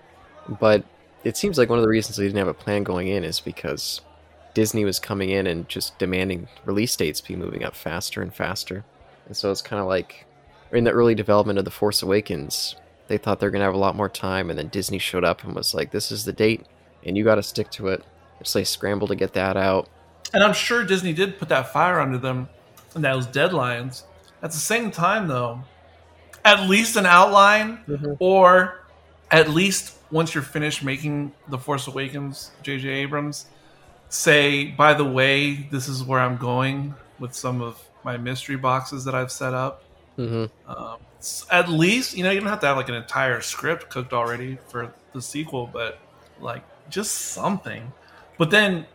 [SPEAKER 1] But it seems like one of the reasons they didn't have a plan going in is because Disney was coming in and just demanding release dates be moving up faster and faster. And so it's kind of like in the early development of The Force Awakens, they thought they were going to have a lot more time, and then Disney showed up and was like, this is the date, and you got to stick to it. So they scrambled to get that out.
[SPEAKER 2] And I'm sure Disney did put that fire under them and those deadlines. At the same time, though, at least an outline, mm-hmm. or at least once you're finished making The Force Awakens, J.J. Abrams, say, by the way, this is where I'm going with some of my mystery boxes that I've set up.
[SPEAKER 1] hmm
[SPEAKER 2] Um, at least, you know, you don't have to have like an entire script cooked already for the sequel, but like just something. But then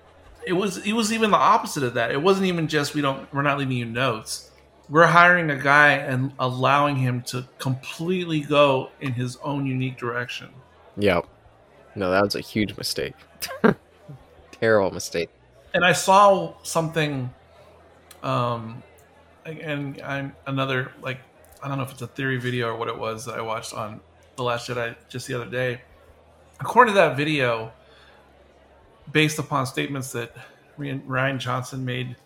[SPEAKER 2] it was it was even the opposite of that. It wasn't even just we don't we're not leaving you notes. We're hiring a guy and allowing him to completely go in his own unique direction.
[SPEAKER 1] Yep. No, that was a huge mistake. Terrible mistake.
[SPEAKER 2] and I saw something, um, and I'm another like I don't know if it's a theory video or what it was that I watched on the Last Jedi just the other day. According to that video, based upon statements that Rian Johnson made,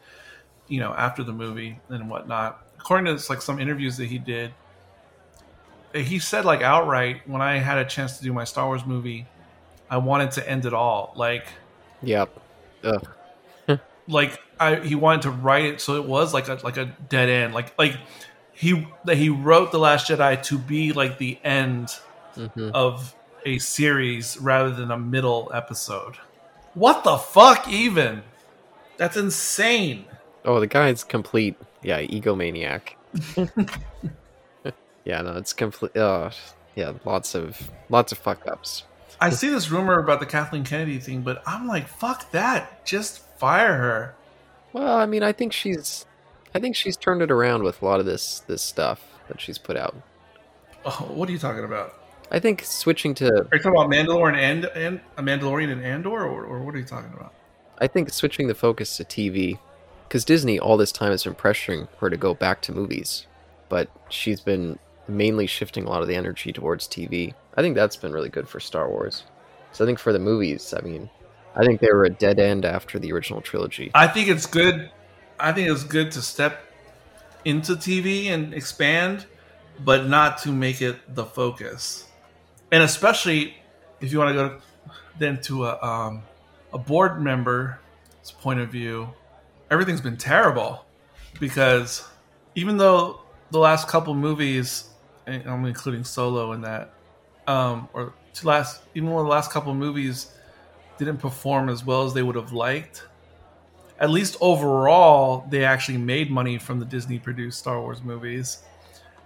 [SPEAKER 2] you know, after the movie and whatnot, according to like some interviews that he did, he said like outright when I had a chance to do my Star Wars movie, I wanted to end it all, like
[SPEAKER 1] Yep. Ugh.
[SPEAKER 2] like I he wanted to write it so it was like a like a dead end. Like like he that he wrote the Last Jedi to be like the end
[SPEAKER 1] hmm
[SPEAKER 2] of a series rather than a middle episode. What the fuck even? That's insane.
[SPEAKER 1] Oh, the guy's complete, yeah, egomaniac. yeah, no, it's complete. Oh, yeah, lots of lots of fuck ups.
[SPEAKER 2] I see this rumor about the Kathleen Kennedy thing, but I'm like, fuck that. Just fire her.
[SPEAKER 1] Well, I mean, I think she's, I think she's turned it around with a lot of this this stuff that she's put out.
[SPEAKER 2] Oh, what are you talking about?
[SPEAKER 1] I think switching to,
[SPEAKER 2] Are you talking about Mandalorian and, and a Mandalorian and Andor, or, or what are you talking about?
[SPEAKER 1] I think switching the focus to TV, because Disney all this time has been pressuring her to go back to movies, but she's been mainly shifting a lot of the energy towards TV. I think that's been really good for Star Wars. So I think for the movies, I mean, I think they were a dead end after the original trilogy.
[SPEAKER 2] I think it's good. I think it's good to step into TV and expand, but not to make it the focus. And especially if you want to go then to a um, a board member's point of view, everything's been terrible because even though the last couple movies, I'm including Solo in that, um, or to last even though the last couple movies didn't perform as well as they would have liked. At least overall, they actually made money from the Disney produced Star Wars movies.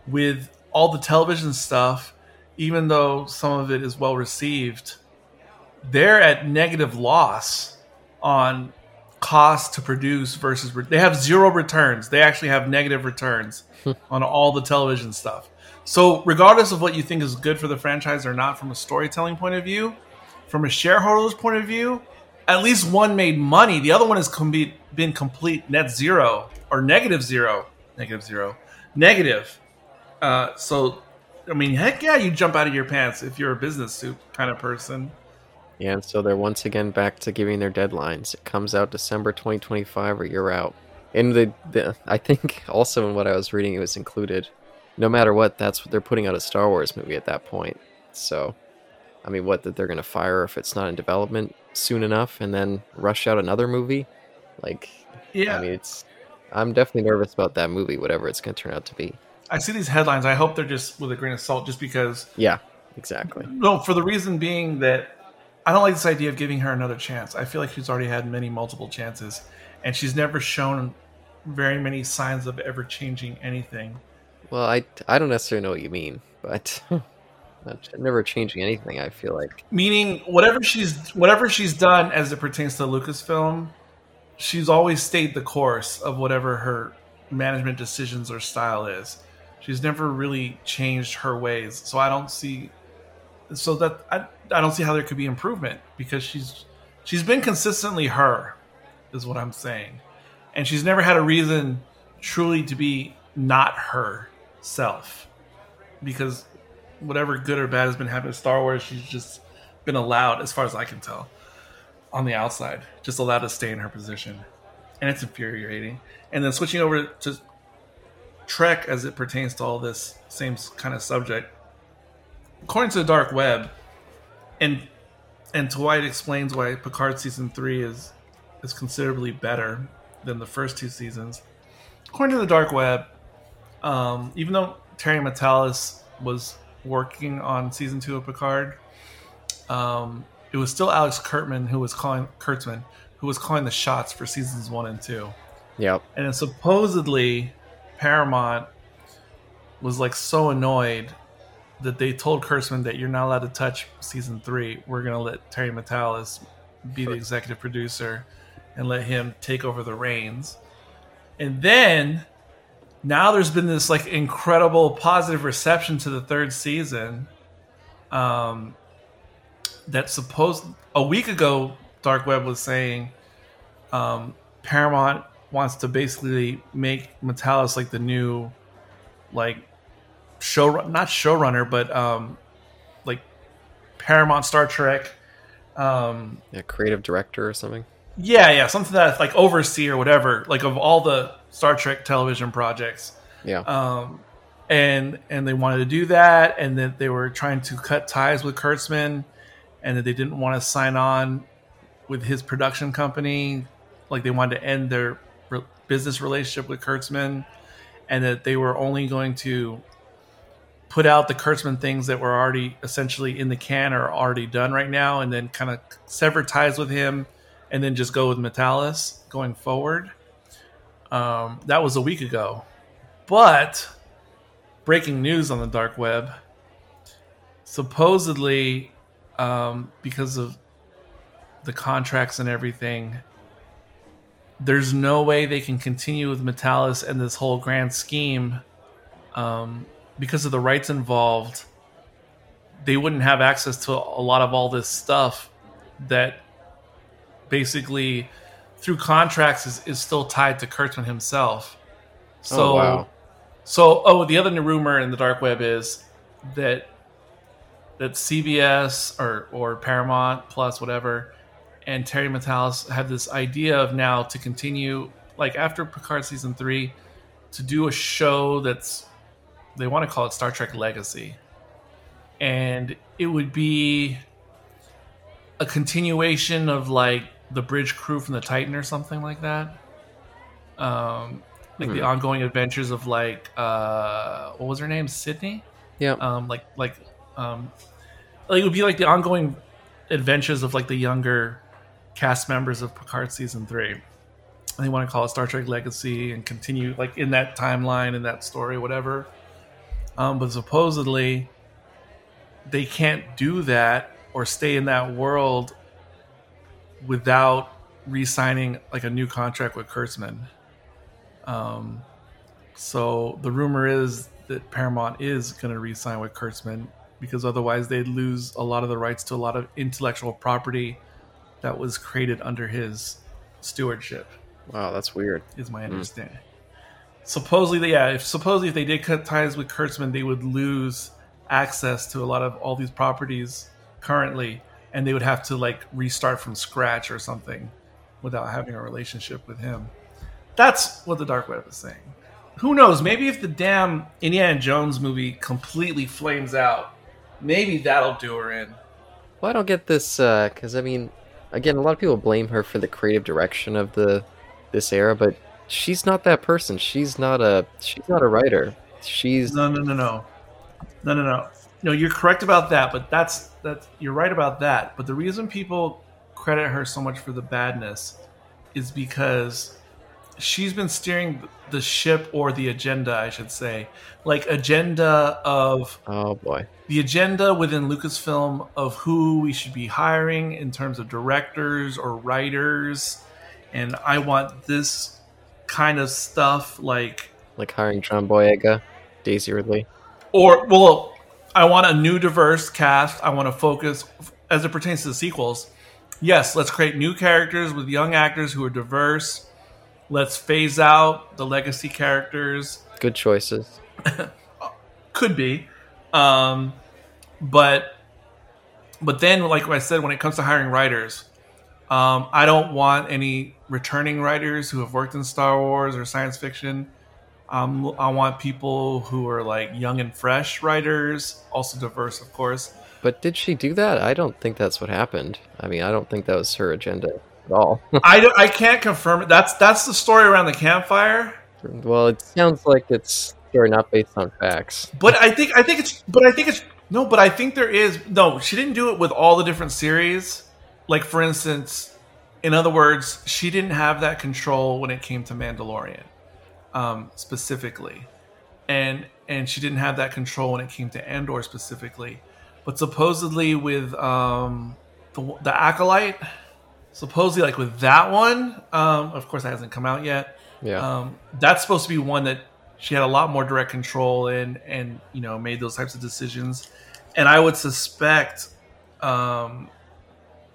[SPEAKER 2] With all the television stuff, even though some of it is well received, they're at negative loss on cost to produce versus they have zero returns. They actually have negative returns on all the television stuff. So, regardless of what you think is good for the franchise or not from a storytelling point of view, from a shareholder's point of view, at least one made money. The other one has com- been complete net zero or negative zero, negative zero, negative. Uh, so, I mean, heck yeah, you jump out of your pants if you're a business suit kind of person.
[SPEAKER 1] Yeah, and so they're once again back to giving their deadlines. It comes out December 2025 or you're out. And the, the I think also in what I was reading, it was included. No matter what, that's what they're putting out a Star Wars movie at that point. So, I mean, what that they're gonna fire if it's not in development soon enough, and then rush out another movie? Like,
[SPEAKER 2] Yeah,
[SPEAKER 1] I mean, it's. I'm definitely nervous about that movie, whatever it's gonna turn out to be.
[SPEAKER 2] I see these headlines. I hope they're just with a grain of salt, just because.
[SPEAKER 1] Yeah, exactly.
[SPEAKER 2] No, for the reason being that I don't like this idea of giving her another chance. I feel like she's already had many multiple chances, and she's never shown very many signs of ever changing anything.
[SPEAKER 1] Well, I I don't necessarily know what you mean, but hmm. not never changing anything. I feel like.
[SPEAKER 2] Meaning, whatever she's whatever she's done as it pertains to Lucasfilm, she's always stayed the course of whatever her management decisions or style is. She's never really changed her ways. So I don't see. So that I, I don't see how there could be improvement because she's she's been consistently her, is what I'm saying, and she's never had a reason truly to be not herself because whatever good or bad has been happening to Star Wars, she's just been allowed, as far as I can tell, on the outside, just allowed to stay in her position, and it's infuriating. And then switching over to Trek as it pertains to all this same kind of subject, according to the dark web, and and to why it explains why Picard season three is is considerably better than the first two seasons. According to the dark web, um, even though Terry Matalas was working on season two of Picard, um, it was still Alex Kurtzman who was calling Kurtzman who was calling the shots for seasons one and two.
[SPEAKER 1] Yep.
[SPEAKER 2] And then supposedly Paramount was like so annoyed that they told Kurtzman that you're not allowed to touch season three. We're gonna let Terry Matalas be the executive producer and let him take over the reins. And then now there's been this like incredible positive reception to the third season. Um, that supposed a week ago, Dark Web was saying um, Paramount wants to basically make Matalas like the new, like show not showrunner, but um, like Paramount Star Trek. Um,
[SPEAKER 1] Yeah, creative director or something.
[SPEAKER 2] yeah, yeah, something that like oversee or whatever, like of all the Star Trek television projects
[SPEAKER 1] Yeah.
[SPEAKER 2] um, and and they wanted to do that, and that they were trying to cut ties with Kurtzman, and that they didn't want to sign on with his production company, like they wanted to end their re- business relationship with Kurtzman, and that they were only going to put out the Kurtzman things that were already essentially in the can or already done right now, and then kind of sever ties with him, and then just go with Matalas going forward. Um, that was a week ago. But breaking news on the dark web. Supposedly, um, because of the contracts and everything, there's no way they can continue with Matalas and this whole grand scheme um, because of the rights involved. They wouldn't have access to a lot of all this stuff that basically, through contracts, is, is still tied to Kurtzman himself. Oh, so,
[SPEAKER 1] oh wow.
[SPEAKER 2] so, oh, the other new rumor in the dark web is that that CBS or or Paramount Plus, whatever, and Terry Matalas have this idea of now to continue, like after Picard season three, to do a show that's they want to call it Star Trek Legacy, and it would be a continuation of like the bridge crew from the Titan or something like that. Um, like the
[SPEAKER 1] Hmm.
[SPEAKER 2] ongoing adventures of like uh, what was her name, Sidney?
[SPEAKER 1] Yeah.
[SPEAKER 2] Um, like like um, like it would be like the ongoing adventures of like the younger cast members of Picard season three. And they want to call it Star Trek Legacy and continue like in that timeline in that story, whatever. Um, but supposedly they can't do that or stay in that world without re-signing like a new contract with Kurtzman. Um, so the rumor is that Paramount is going to re-sign with Kurtzman because otherwise they'd lose a lot of the rights to a lot of intellectual property that was created under his stewardship.
[SPEAKER 1] Wow, that's weird.
[SPEAKER 2] Is my understanding. Supposedly, yeah. If supposedly if they did cut ties with Kurtzman, they would lose access to a lot of all these properties currently, and they would have to like restart from scratch or something without having a relationship with him. That's what the dark web is saying. Who knows? Maybe if the damn Indiana Jones movie completely flames out, maybe that'll do her in.
[SPEAKER 1] Well, I don't get this uh, because I mean, again, a lot of people blame her for the creative direction of the this era, but she's not that person. She's not a she's not a writer. She's
[SPEAKER 2] No, no, no, no, no, no, no. No, you're correct about that, but that's that you're right about that. But the reason people credit her so much for the badness is because she's been steering the ship or the agenda, I should say, like agenda of
[SPEAKER 1] oh boy.
[SPEAKER 2] the agenda within Lucasfilm of who we should be hiring in terms of directors or writers, and I want this kind of stuff like
[SPEAKER 1] Like hiring John Boyega, Daisy Ridley.
[SPEAKER 2] Or well i want a new diverse cast. I want to focus as it pertains to the sequels yes let's create new characters with young actors who are diverse. Let's phase out the legacy characters.
[SPEAKER 1] Good choices.
[SPEAKER 2] could be. Um, but but then like i said when it comes to hiring writers um, i don't want any returning writers who have worked in star wars or science fiction um, i want people who are like young and fresh writers also diverse of course
[SPEAKER 1] But did she do that? I don't think that's what happened. I mean, I don't think that was her agenda at all.
[SPEAKER 2] I, don't- I can't confirm it that's that's the story around the campfire
[SPEAKER 1] well, it sounds like it's sure not based on facts.
[SPEAKER 2] But I think I think it's but I think it's no, but I think there is no, she didn't do it with all the different series. Like for instance, in other words, she didn't have that control when it came to Mandalorian. Um, specifically. And and she didn't have that control when it came to Andor specifically. But supposedly with um the the acolyte supposedly like with that one, um, of course that hasn't come out yet
[SPEAKER 1] Yeah.
[SPEAKER 2] um, that's supposed to be one that she had a lot more direct control in and you know made those types of decisions and i would suspect um,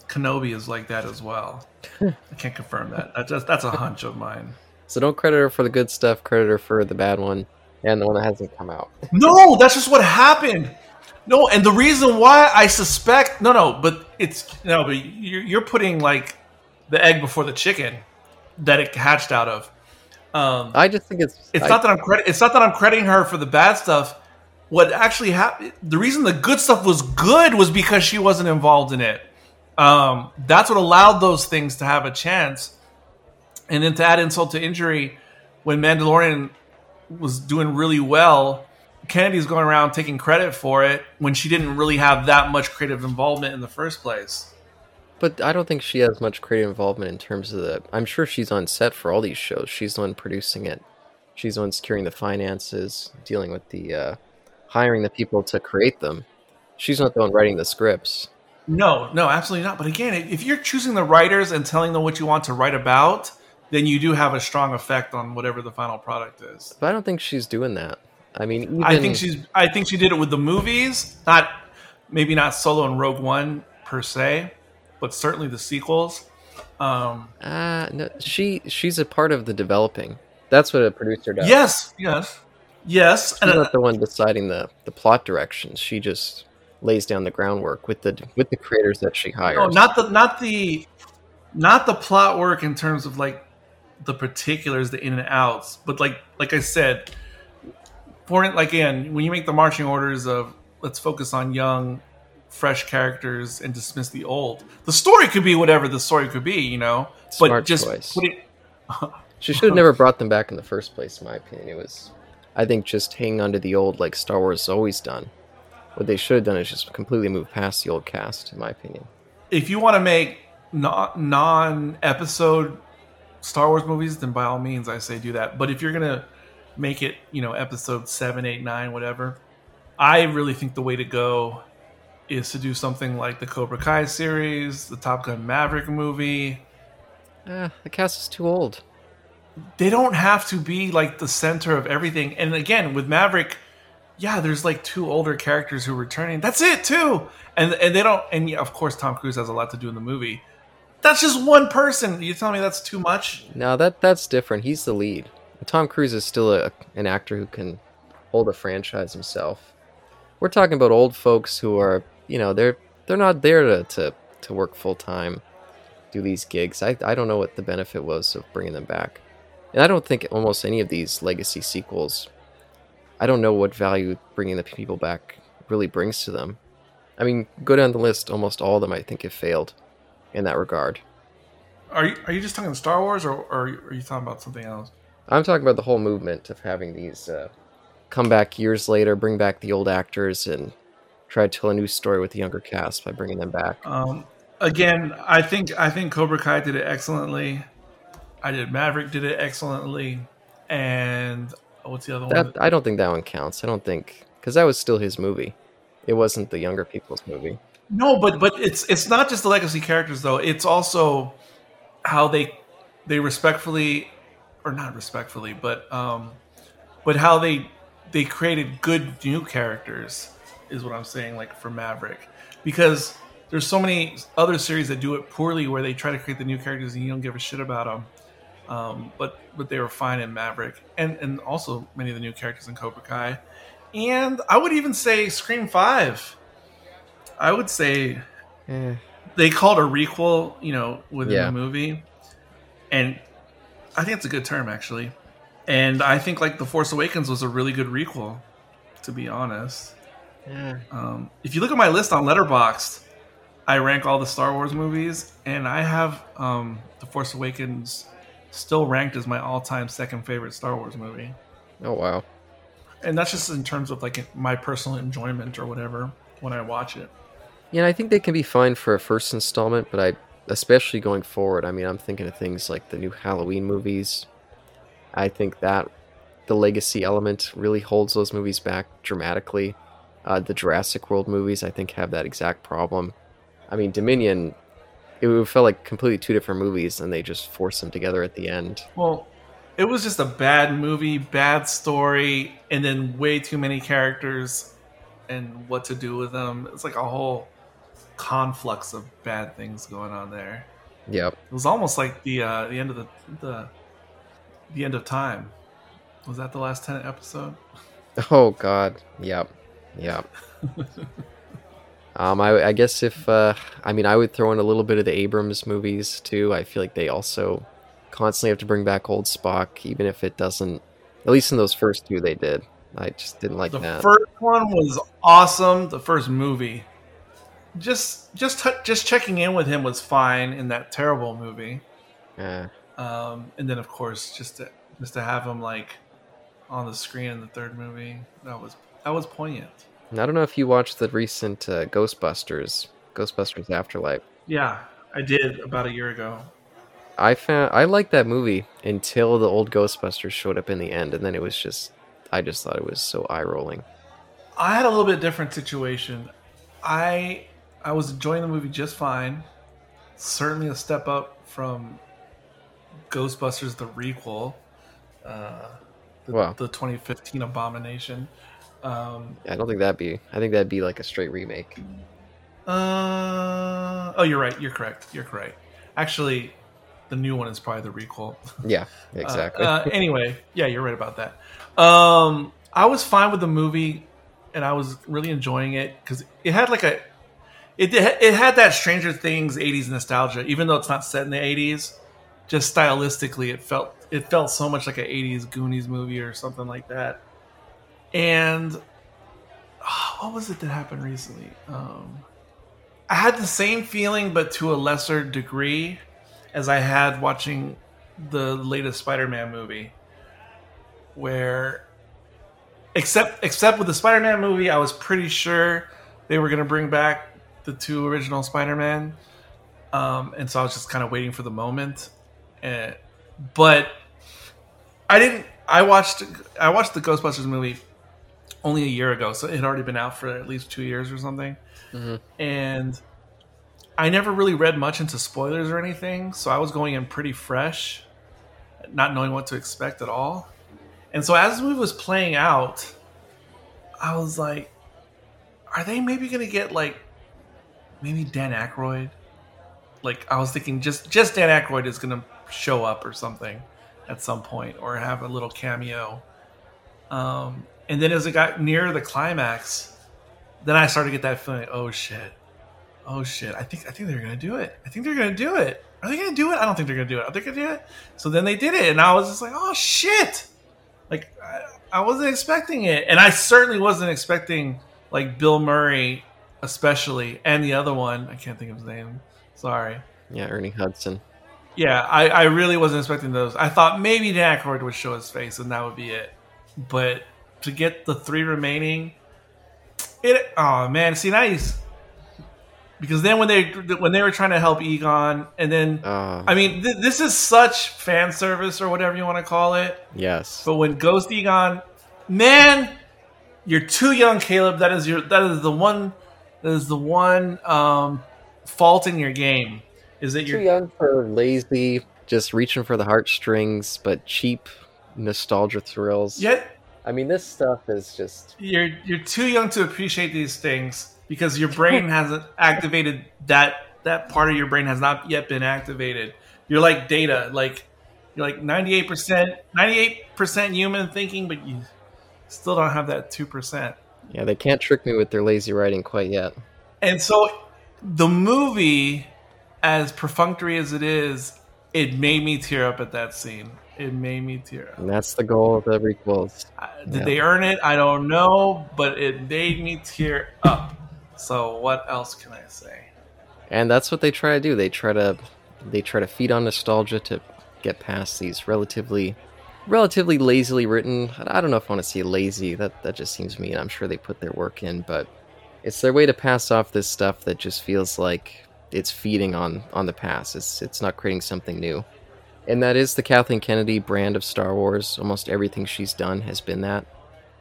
[SPEAKER 2] kenobi is like that as well i can't confirm that that's that's a hunch of mine
[SPEAKER 1] so don't credit her for the good stuff. Credit her for the bad one and the one that hasn't come out.
[SPEAKER 2] no that's just what happened no and the reason why i suspect no no but it's no but you're, you're putting like the egg before the chicken that it hatched out of um,
[SPEAKER 1] I just think it's.
[SPEAKER 2] It's
[SPEAKER 1] I-
[SPEAKER 2] not that I'm credit. It's not that I'm crediting her for the bad stuff. What actually happened? The reason the good stuff was good was because she wasn't involved in it. Um, that's what allowed those things to have a chance. And then to add insult to injury, when Mandalorian was doing really well, Kennedy's going around taking credit for it when she didn't really have that much creative involvement in the first place.
[SPEAKER 1] But I don't think she has much creative involvement in terms of the. I'm sure she's on set for all these shows. She's the one producing it. She's the one securing the finances, dealing with the uh, hiring the people to create them. She's not the one writing the scripts.
[SPEAKER 2] No, no, absolutely not. But again, if you're choosing the writers and telling them what you want to write about, then you do have a strong effect on whatever the final product is.
[SPEAKER 1] But I don't think she's doing that. I mean, even,
[SPEAKER 2] I think she's. I think she did it with the movies, not maybe not Solo and Rogue One per se, but certainly the sequels. Um,
[SPEAKER 1] Uh, no, she she's a part of the developing. That's what a producer does.
[SPEAKER 2] yes, yes, yes,
[SPEAKER 1] she's
[SPEAKER 2] and uh,
[SPEAKER 1] not the one deciding the the plot directions. She just lays down the groundwork with the with the creators that she hires.
[SPEAKER 2] no, not the not the not the plot work in terms of like the particulars, the in and outs, but like like I said, for it, like again, when you make the marching orders of let's focus on young, fresh characters and dismiss the old, the story could be whatever the story could be, you know.
[SPEAKER 1] Smart
[SPEAKER 2] but just
[SPEAKER 1] choice.
[SPEAKER 2] put it.
[SPEAKER 1] She should have never brought them back in the first place, in my opinion. It was, I think, just hanging onto the old like Star Wars has always done. What they should have done is just completely move past the old cast, in my opinion.
[SPEAKER 2] If you want to make non episode Star Wars movies, then by all means, I say do that. But if you're gonna make it, you know, episode seven, eight, nine, whatever, I really think the way to go is to do something like the Cobra Kai series, the Top Gun Maverick movie.
[SPEAKER 1] Ah, the cast is too old.
[SPEAKER 2] They don't have to be like the center of everything. And again, with Maverick, yeah, there's like two older characters who are returning. That's it too. And and they don't. And yeah, of course, Tom Cruise has a lot to do in the movie. That's just one person. You tell me that's too much?
[SPEAKER 1] No, that that's different. He's the lead. Tom Cruise is still a, an actor who can hold a franchise himself. We're talking about old folks who are, you know, they're they're not there to to, to work full time, do these gigs. I I don't know what the benefit was of bringing them back, and I don't think almost any of these legacy sequels. I don't know what value bringing the people back really brings to them. I mean, go down the list. Almost all of them, I think, have failed in that regard.
[SPEAKER 2] Are you are you just talking Star Wars, or, or are you talking about something else?
[SPEAKER 1] I'm talking about the whole movement of having these uh, come back years later, bring back the old actors, and try to tell a new story with the younger cast by bringing them back.
[SPEAKER 2] Um, again, I think I think Cobra Kai did it excellently. I did Maverick did it excellently, and what's the other one?
[SPEAKER 1] I don't think that one counts. I don't think because that was still his movie. It wasn't the younger people's movie.
[SPEAKER 2] No, but but it's it's not just the legacy characters though. It's also how they they respectfully or not respectfully, but um but how they they created good new characters is what I'm saying like for Maverick because there's so many other series that do it poorly where they try to create the new characters and you don't give a shit about them. Um, but but they were fine in Maverick and and also many of the new characters in Cobra Kai. And I would even say Scream 5 I would say
[SPEAKER 1] Eh,
[SPEAKER 2] they called a requel, you know, within
[SPEAKER 1] Yeah.
[SPEAKER 2] the movie, and I think it's a good term actually. And I think like the Force Awakens was a really good requel, to be honest.
[SPEAKER 1] eh.
[SPEAKER 2] Um, if you look at my list on Letterboxd, I rank all the Star Wars movies, and I have um, the Force Awakens still ranked as my all-time second favorite Star Wars movie.
[SPEAKER 1] Oh wow.
[SPEAKER 2] And that's just in terms of like my personal enjoyment or whatever when I watch it.
[SPEAKER 1] Yeah, I think they can be fine for a first installment, but I, especially going forward, I mean, I'm thinking of things like the new Halloween movies. I think that the legacy element really holds those movies back dramatically. Uh, the Jurassic World movies, I think, have that exact problem. I mean, Dominion, it felt like completely two different movies, and they just forced them together at the end.
[SPEAKER 2] Well, it was just a bad movie, bad story, and then way too many characters and what to do with them. It's like a whole conflux of bad things going on there.
[SPEAKER 1] Yep.
[SPEAKER 2] It was almost like the uh, the end of the the the end of time. Was that the last Tennant episode?
[SPEAKER 1] Oh God. Yep. Yep. um, I, I guess if uh, I mean, I would throw in a little bit of the Abrams movies too. I feel like they also constantly have to bring back old Spock, even if it doesn't. At least in those first two, they did. I just didn't like that.
[SPEAKER 2] The
[SPEAKER 1] that.
[SPEAKER 2] first one was awesome. The first movie, just just t- just checking in with him was fine in that terrible movie.
[SPEAKER 1] Eh.
[SPEAKER 2] Um, and then of course just to just to have him like on the screen in the third movie that was that was poignant.
[SPEAKER 1] And I don't know if you watched the recent uh, Ghostbusters, Ghostbusters Afterlife.
[SPEAKER 2] Yeah, I did about a year ago.
[SPEAKER 1] I found I liked that movie until the old Ghostbusters showed up in the end, and then it was just I just thought it was so eye rolling.
[SPEAKER 2] I had a little bit different situation. I I was enjoying the movie just fine. Certainly a step up from Ghostbusters the requel, uh, the,
[SPEAKER 1] Wow.
[SPEAKER 2] the 2015 abomination. Um,
[SPEAKER 1] I don't think that'd be. I think that'd be like a straight remake.
[SPEAKER 2] uh, oh, you're right. You're correct. You're correct. Actually, the new one is probably the requel.
[SPEAKER 1] Yeah,
[SPEAKER 2] Uh,
[SPEAKER 1] exactly.
[SPEAKER 2] Uh, anyway, yeah, you're right about that. Um, I was fine with the movie, and I was really enjoying it because it had like a, it it had that Stranger Things '80s nostalgia, even though it's not set in the '80s. Just stylistically, it felt it felt so much like an '80s Goonies movie or something like that. And oh, what was it that happened recently? Um, I had the same feeling, but to a lesser degree, as I had watching the latest Spider-Man movie, where except except with the Spider-Man movie, I was pretty sure they were going to bring back the two original Spider-Man, um, and so I was just kind of waiting for the moment. And, but I didn't. I watched I watched the Ghostbusters movie only a year ago, so it had already been out for at least two years or something.
[SPEAKER 1] Mm-hmm.
[SPEAKER 2] And I never really read much into spoilers or anything, so I was going in pretty fresh, not knowing what to expect at all. And so as the movie was playing out, I was like, are they maybe gonna get like maybe Dan Aykroyd? Like I was thinking just just Dan Aykroyd is gonna show up or something at some point or have a little cameo. Um, and then as it got near the climax, then I started to get that feeling, oh shit. Oh shit. I think I think they're gonna do it. I think they're gonna do it. Are they gonna do it? I don't think they're gonna do it. Are they gonna do it? So then they did it, and I was just like, oh shit. Like I, I wasn't expecting it. And I certainly wasn't expecting like Bill Murray especially and the other one, I can't think of his name. Sorry.
[SPEAKER 1] Yeah, Ernie Hudson.
[SPEAKER 2] Yeah, I, I really wasn't expecting those. I thought maybe Dan Aykroyd would show his face and that would be it. But to get the three remaining, it oh man, see he's because then when they when they were trying to help Egon, and then
[SPEAKER 1] Uh,
[SPEAKER 2] I mean th- this is such fan service or whatever you want to call it.
[SPEAKER 1] yes.
[SPEAKER 2] But when Ghost Egon, man, you're too young, Caleb. That is your that is the one is the one um, fault in your game is that you're too
[SPEAKER 1] young for lazy, just reaching for the heartstrings, but cheap nostalgia thrills.
[SPEAKER 2] yet
[SPEAKER 1] I mean, this stuff is just.
[SPEAKER 2] you're you're too young to appreciate these things because your brain hasn't activated that that part of your brain has not yet been activated. You're like data, like you're like 98% 98% human thinking, but you still don't have that 2%.
[SPEAKER 1] Yeah, they can't trick me with their lazy writing quite yet.
[SPEAKER 2] And so the movie, as perfunctory as it is, it made me tear up at that scene. It made me tear up.
[SPEAKER 1] And that's the goal of the requels.
[SPEAKER 2] Did
[SPEAKER 1] Yeah.
[SPEAKER 2] they earn it? I don't know, but it made me tear up. So what else can I say?
[SPEAKER 1] And that's what they try to do. They try to they try to feed on nostalgia to get past these relatively relatively lazily written. I don't know if I want to say lazy. That that just seems mean. I'm sure they put their work in, but it's their way to pass off this stuff that just feels like it's feeding on on the past. It's it's not creating something new. And that is the Kathleen Kennedy brand of Star Wars. Almost everything she's done has been that.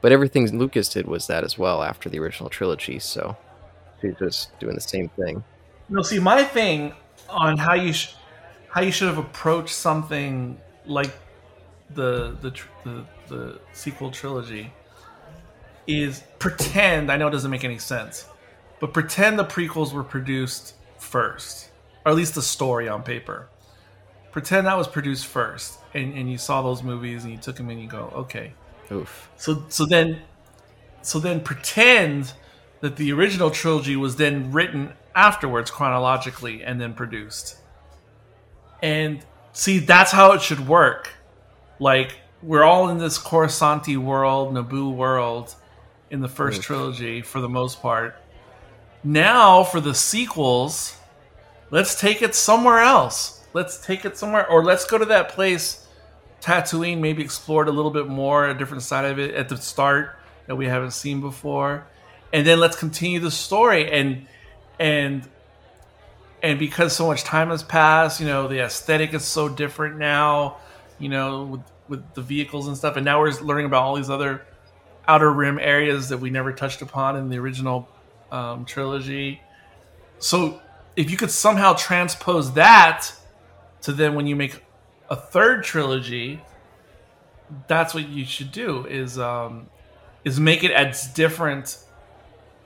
[SPEAKER 1] But everything Lucas did was that as well after the original trilogy, so she's just doing the same thing.
[SPEAKER 2] No, see, my thing on how you sh- how you should have approached something like the the the, the sequel trilogy is pretend. I know it doesn't make any sense, but pretend the prequels were produced first, or at least the story on paper. Pretend that was produced first, and, and you saw those movies and you took them and you go, okay,
[SPEAKER 1] Oof.
[SPEAKER 2] so so then so then pretend that the original trilogy was then written afterwards chronologically and then produced. And see that's how it should work. Like we're all in this Coruscanti world, Naboo world in the first
[SPEAKER 1] Oof.
[SPEAKER 2] trilogy for the most part. Now for the sequels, let's take it somewhere else. Let's take it somewhere or let's go to that place Tatooine maybe explored a little bit more, a different side of it at the start that we haven't seen before, and then let's continue the story and and and because so much time has passed, you know the aesthetic is so different now, you know with with the vehicles and stuff, and now we're learning about all these other outer rim areas that we never touched upon in the original um, trilogy. So if you could somehow transpose that to then when you make a third trilogy, that's what you should do is um, is make it as different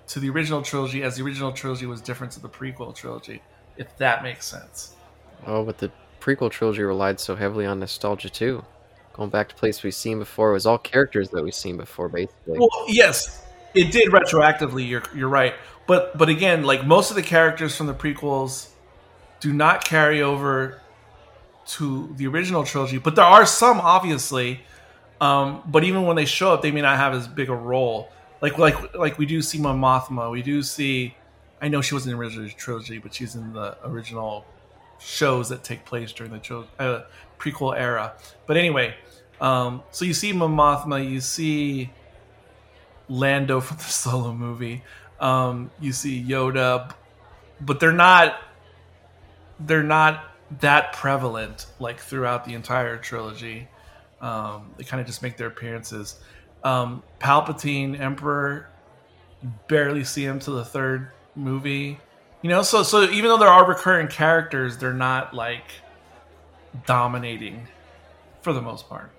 [SPEAKER 2] to the original trilogy as the original trilogy was different to the prequel trilogy, if that makes sense.
[SPEAKER 1] Oh, but the prequel trilogy relied so heavily on nostalgia too. Going back to places we've seen before, it was all characters that we've seen before, basically.
[SPEAKER 2] Well, yes, it did retroactively. You're you're right, but but again, like most of the characters from the prequels do not carry over to the original trilogy, but there are some obviously. Um, but even when they show up, they may not have as big a role. Like like like we do see Mon Mothma, we do see. I know she wasn't in the original trilogy, but she's in the original shows that take place during the uh, prequel era. But anyway, um, so you see Mon Mothma, you see Lando from the Solo movie, um, you see Yoda, but they're not they're not that prevalent like throughout the entire trilogy. Um, they kind of just make their appearances. Um, Palpatine, Emperor, barely see him to the third movie. You know, so so even though there are recurring characters, they're not like dominating for the most part.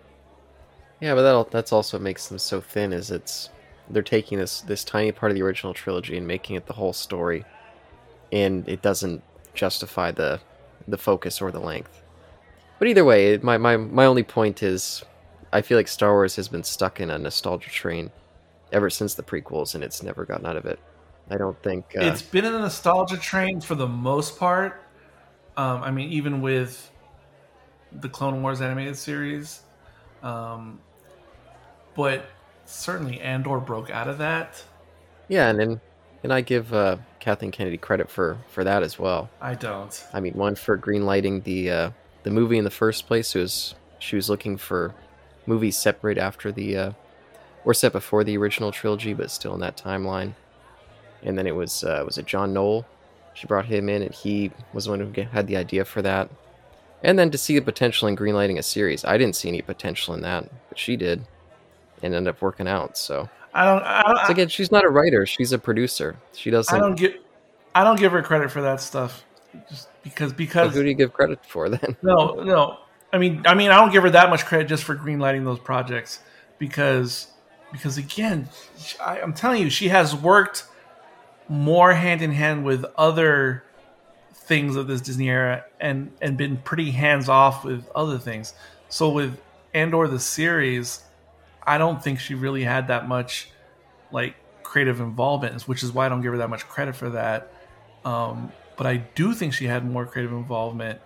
[SPEAKER 1] Yeah, but that that's also what makes them so thin. Is it's they're taking this this tiny part of the original trilogy and making it the whole story, and it doesn't justify the the focus or the length. But either way, my, my, my only point is I feel like Star Wars has been stuck in a nostalgia train ever since the prequels, and it's never gotten out of it. I don't think
[SPEAKER 2] uh... it's been in a nostalgia train for the most part. Um, I mean, even with the Clone Wars animated series, um, but certainly Andor broke out of that.
[SPEAKER 1] Yeah, and then and I give uh, Kathleen Kennedy credit for for that as well.
[SPEAKER 2] I don't.
[SPEAKER 1] I mean, one for greenlighting the uh, the movie in the first place. It was she was looking for movies separate after the uh, or set before the original trilogy, but still in that timeline. And then it was uh, was it John Knoll? She brought him in, and he was the one who had the idea for that. And then to see the potential in greenlighting a series, I didn't see any potential in that, but she did, and ended up working out. So
[SPEAKER 2] I don't. I don't
[SPEAKER 1] so again, she's not a writer; she's a producer. She doesn't.
[SPEAKER 2] I don't get. I don't give her credit for that stuff, just because because.
[SPEAKER 1] Well, who do you give credit for then?
[SPEAKER 2] No, no. I mean, I mean, I don't give her that much credit just for greenlighting those projects because because again, I, I'm telling you, she has worked more hand in hand with other things of this Disney era and and been pretty hands off with other things. So with Andor the series, I don't think she really had that much like creative involvement, which is why I don't give her that much credit for that. Um, but I do think she had more creative involvement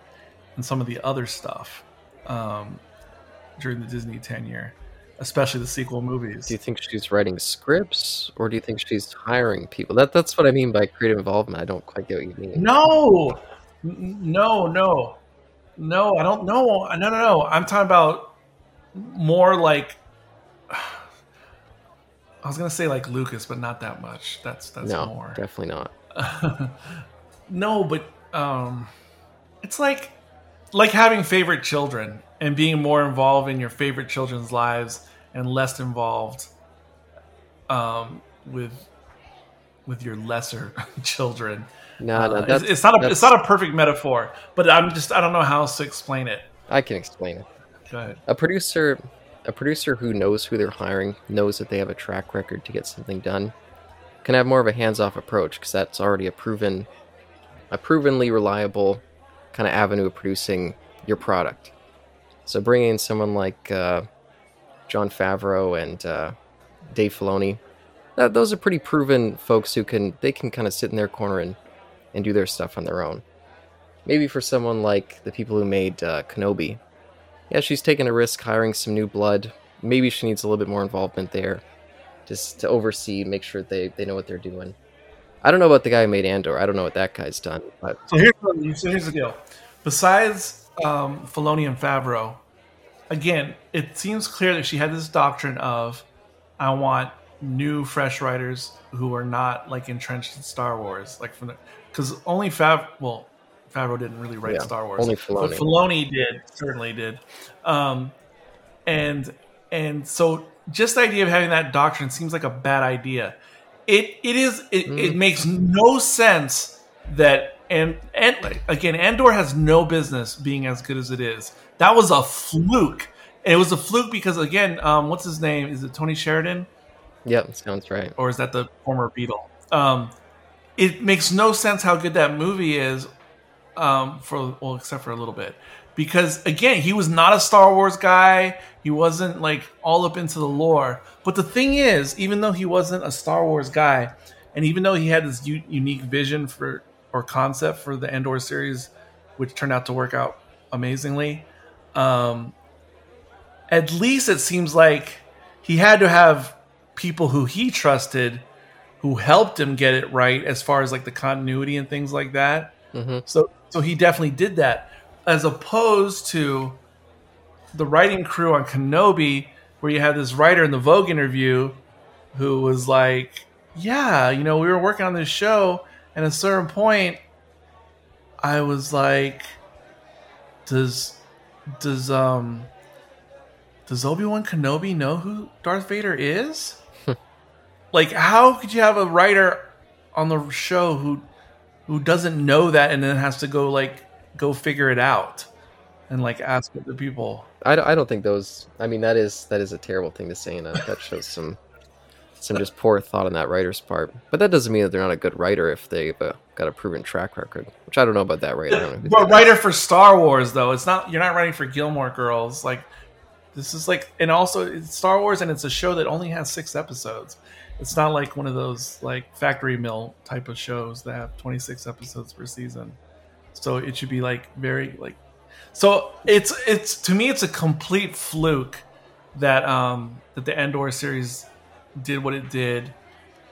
[SPEAKER 2] in some of the other stuff um, during the Disney tenure, especially the sequel movies.
[SPEAKER 1] Do you think she's writing scripts, or do you think she's hiring people? That that's what I mean by creative involvement. I don't quite get what you mean.
[SPEAKER 2] No, no, no, no. I don't know. No, no, no. I'm talking about more like I was gonna say like Lucas, but not that much. That's that's
[SPEAKER 1] no,
[SPEAKER 2] more.
[SPEAKER 1] Definitely not.
[SPEAKER 2] no, but um, it's like like having favorite children and being more involved in your favorite children's lives and less involved um, with with your lesser children.
[SPEAKER 1] No, no,
[SPEAKER 2] uh, it's, it's, not a it's not a perfect metaphor, but I'm just I don't know how else to explain it.
[SPEAKER 1] I can explain it.
[SPEAKER 2] Go ahead.
[SPEAKER 1] A producer a producer who knows who they're hiring, knows that they have a track record to get something done, can have more of a hands-off approach because that's already a proven, a provenly reliable kind of avenue of producing your product. So bringing in someone like uh, Jon Favreau and uh, Dave Filoni, that, those are pretty proven folks who can they can kind of sit in their corner and and do their stuff on their own. Maybe for someone like the people who made uh, Kenobi, yeah, she's taking a risk hiring some new blood. Maybe she needs a little bit more involvement there, just to oversee, make sure they, they know what they're doing. I don't know about the guy who made Andor. I don't know what that guy's done. But
[SPEAKER 2] so here's so here's the deal. Besides um, Filoni and Favreau, again, it seems clear that she had this doctrine of, I want new, fresh writers who are not like entrenched in Star Wars, like from the because only Fav well Favreau didn't really write yeah, Star Wars.
[SPEAKER 1] Only Filoni.
[SPEAKER 2] But Filoni did, certainly did. Um, and and so just the idea of having that doctrine seems like a bad idea. It it is it, mm. it makes no sense that and and again Andor has no business being as good as it is. That was a fluke. And it was a fluke because again, um, what's his name? Is it Tony Sheridan?
[SPEAKER 1] Yep, sounds right.
[SPEAKER 2] Or is that the former Beatle? Um, it makes no sense how good that movie is um, for well, except for a little bit, because again, he was not a Star Wars guy. He wasn't like all up into the lore. But the thing is, even though he wasn't a Star Wars guy, and even though he had this u- unique vision for or concept for the Andor series, which turned out to work out amazingly, um, at least it seems like he had to have people who he trusted who helped him get it right as far as like the continuity and things like that.
[SPEAKER 1] Mm-hmm.
[SPEAKER 2] So so he definitely did that as opposed to the writing crew on Kenobi where you had this writer in the Vogue interview who was like, "Yeah, you know, we were working on this show and at a certain point I was like, does does um does Obi-Wan Kenobi know who Darth Vader is?" like how could you have a writer on the show who who doesn't know that and then has to go like go figure it out and like ask the people
[SPEAKER 1] I, don't- I don't think those. I mean, that is that is a terrible thing to say, and uh, that shows some some just poor thought on that writer's part. But that doesn't mean that they're not a good writer if they've uh, got a proven track record. Which I don't know about that writer. I don't know who
[SPEAKER 2] but
[SPEAKER 1] that-
[SPEAKER 2] writer for star wars though it's not you're not writing for gilmore girls like this is like and also it's star wars and it's a show that only has six episodes it's not like one of those like factory mill type of shows that have 26 episodes per season so it should be like very like so it's it's to me it's a complete fluke that um that the Andor series did what it did.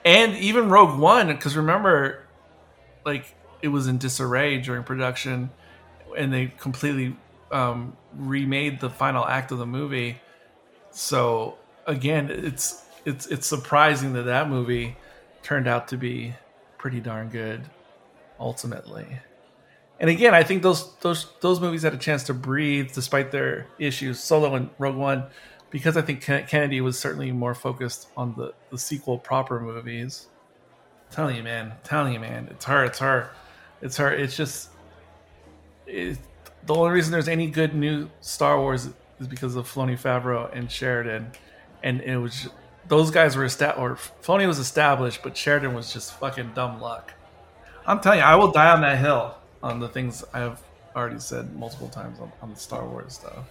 [SPEAKER 2] And even rogue one because remember like it was in disarray during production and they completely um, remade the final act of the movie. So again it's it's it's surprising that that movie turned out to be pretty darn good ultimately and again i think those those those movies had a chance to breathe despite their issues solo and rogue one because i think kennedy was certainly more focused on the the sequel proper movies I'm telling you man I'm telling you man it's her it's her it's her it's just it, the only reason there's any good new Star Wars is because of Filoni, Favreau, and Sheridan, and it was those guys were established. Or was established, but Sheridan was just fucking dumb luck. I'm telling you, I will die on that hill on the things I have already said multiple times on, on the Star Wars stuff.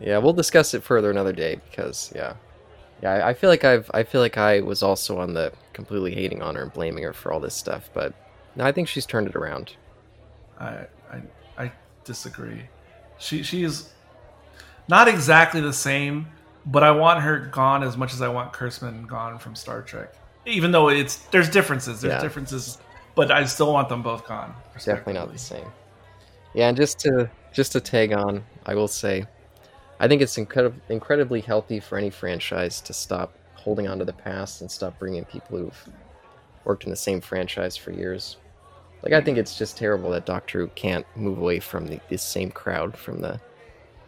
[SPEAKER 1] Yeah, we'll discuss it further another day because yeah, yeah. I- I feel like I've I feel like I was also on the completely hating on her and blaming her for all this stuff, but no, I think she's turned it around.
[SPEAKER 2] I I, I disagree. She she is not exactly the same, but I want her gone as much as I want Kurtzman gone from Star Trek. Even though it's there's differences, there's
[SPEAKER 1] Yeah.
[SPEAKER 2] differences, but I still want them both gone.
[SPEAKER 1] Definitely not the same. Yeah, and just to just to tag on, I will say, I think it's incredib- incredibly healthy for any franchise to stop holding on to the past and stop bringing people who've worked in the same franchise for years. Like I think it's just terrible that Doctor Who can't move away from the, this same crowd from the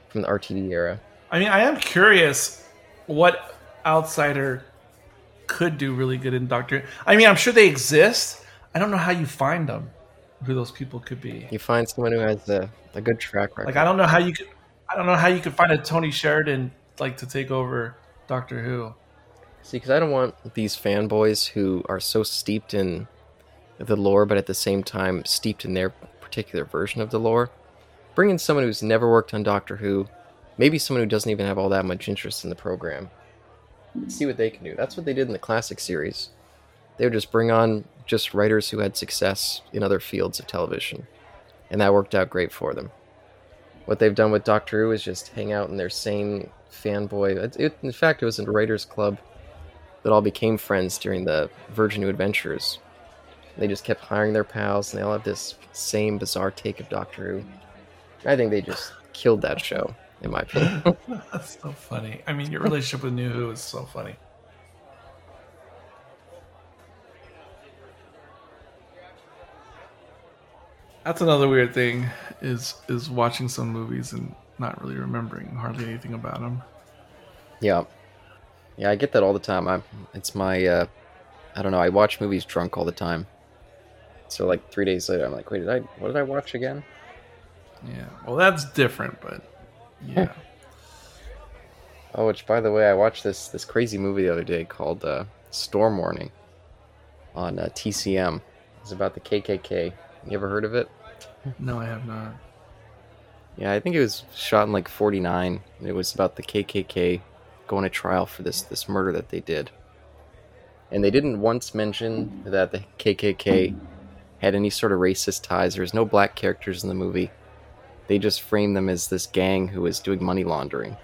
[SPEAKER 1] from the RTD era.
[SPEAKER 2] I mean, I am curious what outsider could do really good in Doctor. I mean, I'm sure they exist. I don't know how you find them. Who those people could be?
[SPEAKER 1] You find someone who has a, a good track record.
[SPEAKER 2] Like I don't know how you could. I don't know how you could find a Tony Sheridan like to take over Doctor Who.
[SPEAKER 1] See, because I don't want these fanboys who are so steeped in the lore, but at the same time steeped in their particular version of the lore. Bring in someone who's never worked on Doctor Who, maybe someone who doesn't even have all that much interest in the program. See what they can do. That's what they did in the classic series. They would just bring on just writers who had success in other fields of television, and that worked out great for them. What they've done with Doctor Who is just hang out in their same fanboy. It, it, in fact, it was a writers' club that all became friends during the Virgin New Adventures. They just kept hiring their pals, and they all have this same bizarre take of Doctor Who. I think they just killed that show, in my opinion.
[SPEAKER 2] That's so funny. I mean, your relationship with New Who is so funny. That's another weird thing is is watching some movies and not really remembering hardly anything about them.
[SPEAKER 1] yeah, yeah, I get that all the time. I, it's my, uh, I don't know. I watch movies drunk all the time. So like three days later, I'm like, wait, did I? What did I watch again?
[SPEAKER 2] Yeah, well, that's different, but yeah,
[SPEAKER 1] Oh, which by the way, I watched this this crazy movie the other day called uh, Storm Warning on uh, TCM. It's about the KKK. You ever heard of it?
[SPEAKER 2] no, I have not.
[SPEAKER 1] Yeah, I think it was shot in like '49. It was about the KKK going to trial for this this murder that they did, and they didn't once mention that the KKK had any sort of racist ties. There's no black characters in the movie. They just framed them as this gang who was doing money laundering.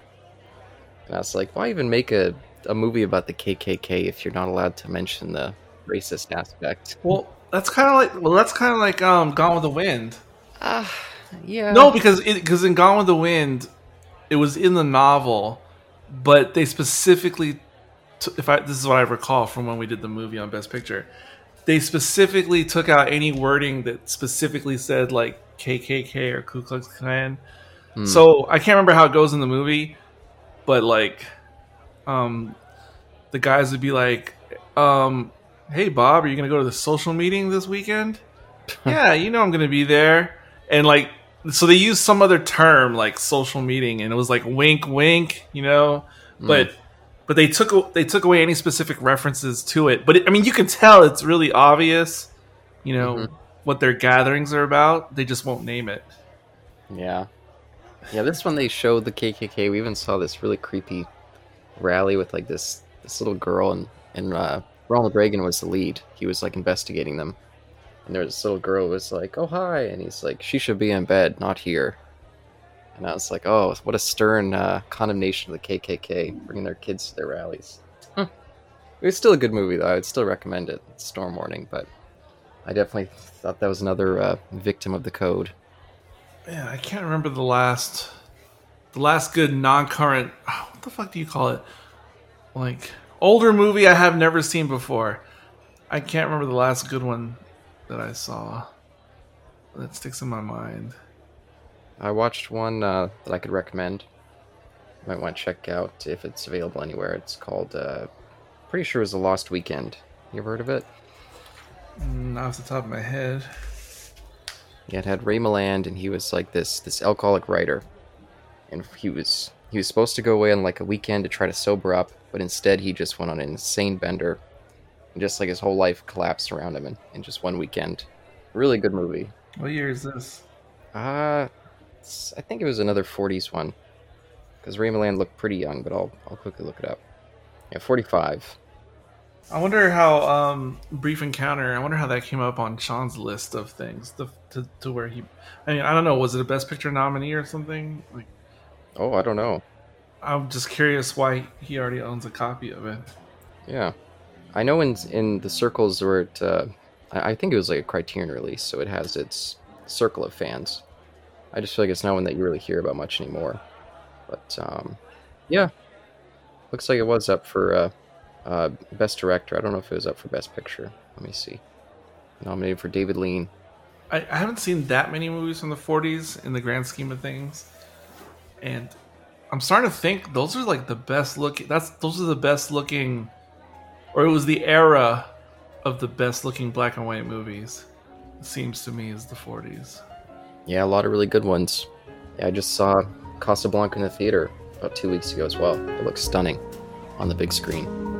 [SPEAKER 1] And I was like, why even make a, a movie about the KKK if you're not allowed to mention the racist aspect?
[SPEAKER 2] Well, that's kind of like well, that's kind of like um, Gone with the Wind.
[SPEAKER 1] Ah, yeah.
[SPEAKER 2] No, because because in Gone with the Wind, it was in the novel, but they specifically, t- if I this is what I recall from when we did the movie on Best Picture, they specifically took out any wording that specifically said like KKK or Ku Klux Klan.
[SPEAKER 1] Hmm.
[SPEAKER 2] So I can't remember how it goes in the movie, but like, um, the guys would be like, um, "Hey Bob, are you gonna go to the social meeting this weekend?" yeah, you know I'm gonna be there, and like, so they used some other term like social meeting, and it was like wink, wink, you know, but. But they took they took away any specific references to it. But it, I mean, you can tell it's really obvious, you know,
[SPEAKER 1] Mhm.
[SPEAKER 2] what their gatherings are about. They just won't name it.
[SPEAKER 1] Yeah. Yeah, this one they showed the KKK. We even saw this really creepy rally with like this this little girl and and uh, Ronald Reagan was the lead. He was like investigating them. And there was this little girl who was like, "Oh hi," and he's like, "She should be in bed, not here." And I was like, "Oh, what a stern uh, condemnation of the KKK, bringing their kids to their rallies." It was still a good movie though. I would still recommend it. Storm Warning, but I definitely thought that was another uh, victim of the code.
[SPEAKER 2] Yeah, I can't remember the last, the last good non-current. What the fuck do you call it? Like older movie I have never seen before. I can't remember the last good one that I saw. That sticks in my mind.
[SPEAKER 1] I watched one uh, that I could recommend. Might want to check out if it's available anywhere. It's called, uh, pretty sure it was The Lost Weekend. You ever heard of it?
[SPEAKER 2] Mm, Not off the top of my head.
[SPEAKER 1] Yeah, it had Ray Milland, and he was like this this alcoholic writer, and he was he was supposed to go away on like a weekend to try to sober up, but instead he just went on an insane bender, and just like his whole life collapsed around him in, in just one weekend. Really good movie.
[SPEAKER 2] What year is this?
[SPEAKER 1] Uh, I think it was another 40s one. Because Ray Milland looked pretty young, but I'll, I'll quickly look it up. Yeah, 45.
[SPEAKER 2] I wonder how um, Brief Encounter. I wonder how that came up on Sean's list of things to, to, to where he. I mean, I don't know. Was it a Best Picture nominee or something? Like,
[SPEAKER 1] Oh, I don't know.
[SPEAKER 2] I'm just curious why he already owns a copy of it.
[SPEAKER 1] Yeah. I know in in the circles where it, uh, I, think it was like a Criterion release, so it has its circle of fans. I just feel like it's not one that you really hear about much anymore. But, um, yeah. Looks like it was up for uh, uh, Best Director. I don't know if it was up for Best Picture. Let me see. Nominated for David Lean.
[SPEAKER 2] I, I haven't seen that many movies from the 40s in the grand scheme of things, and I'm starting to think those are like the best looking. That's those are the best looking, or it was the era of the best looking black and white movies. It seems to me is the 40s.
[SPEAKER 1] Yeah, a lot of really good ones. Yeah, I just saw Casablanca in the theater about two weeks ago as well. It looks stunning on the big screen.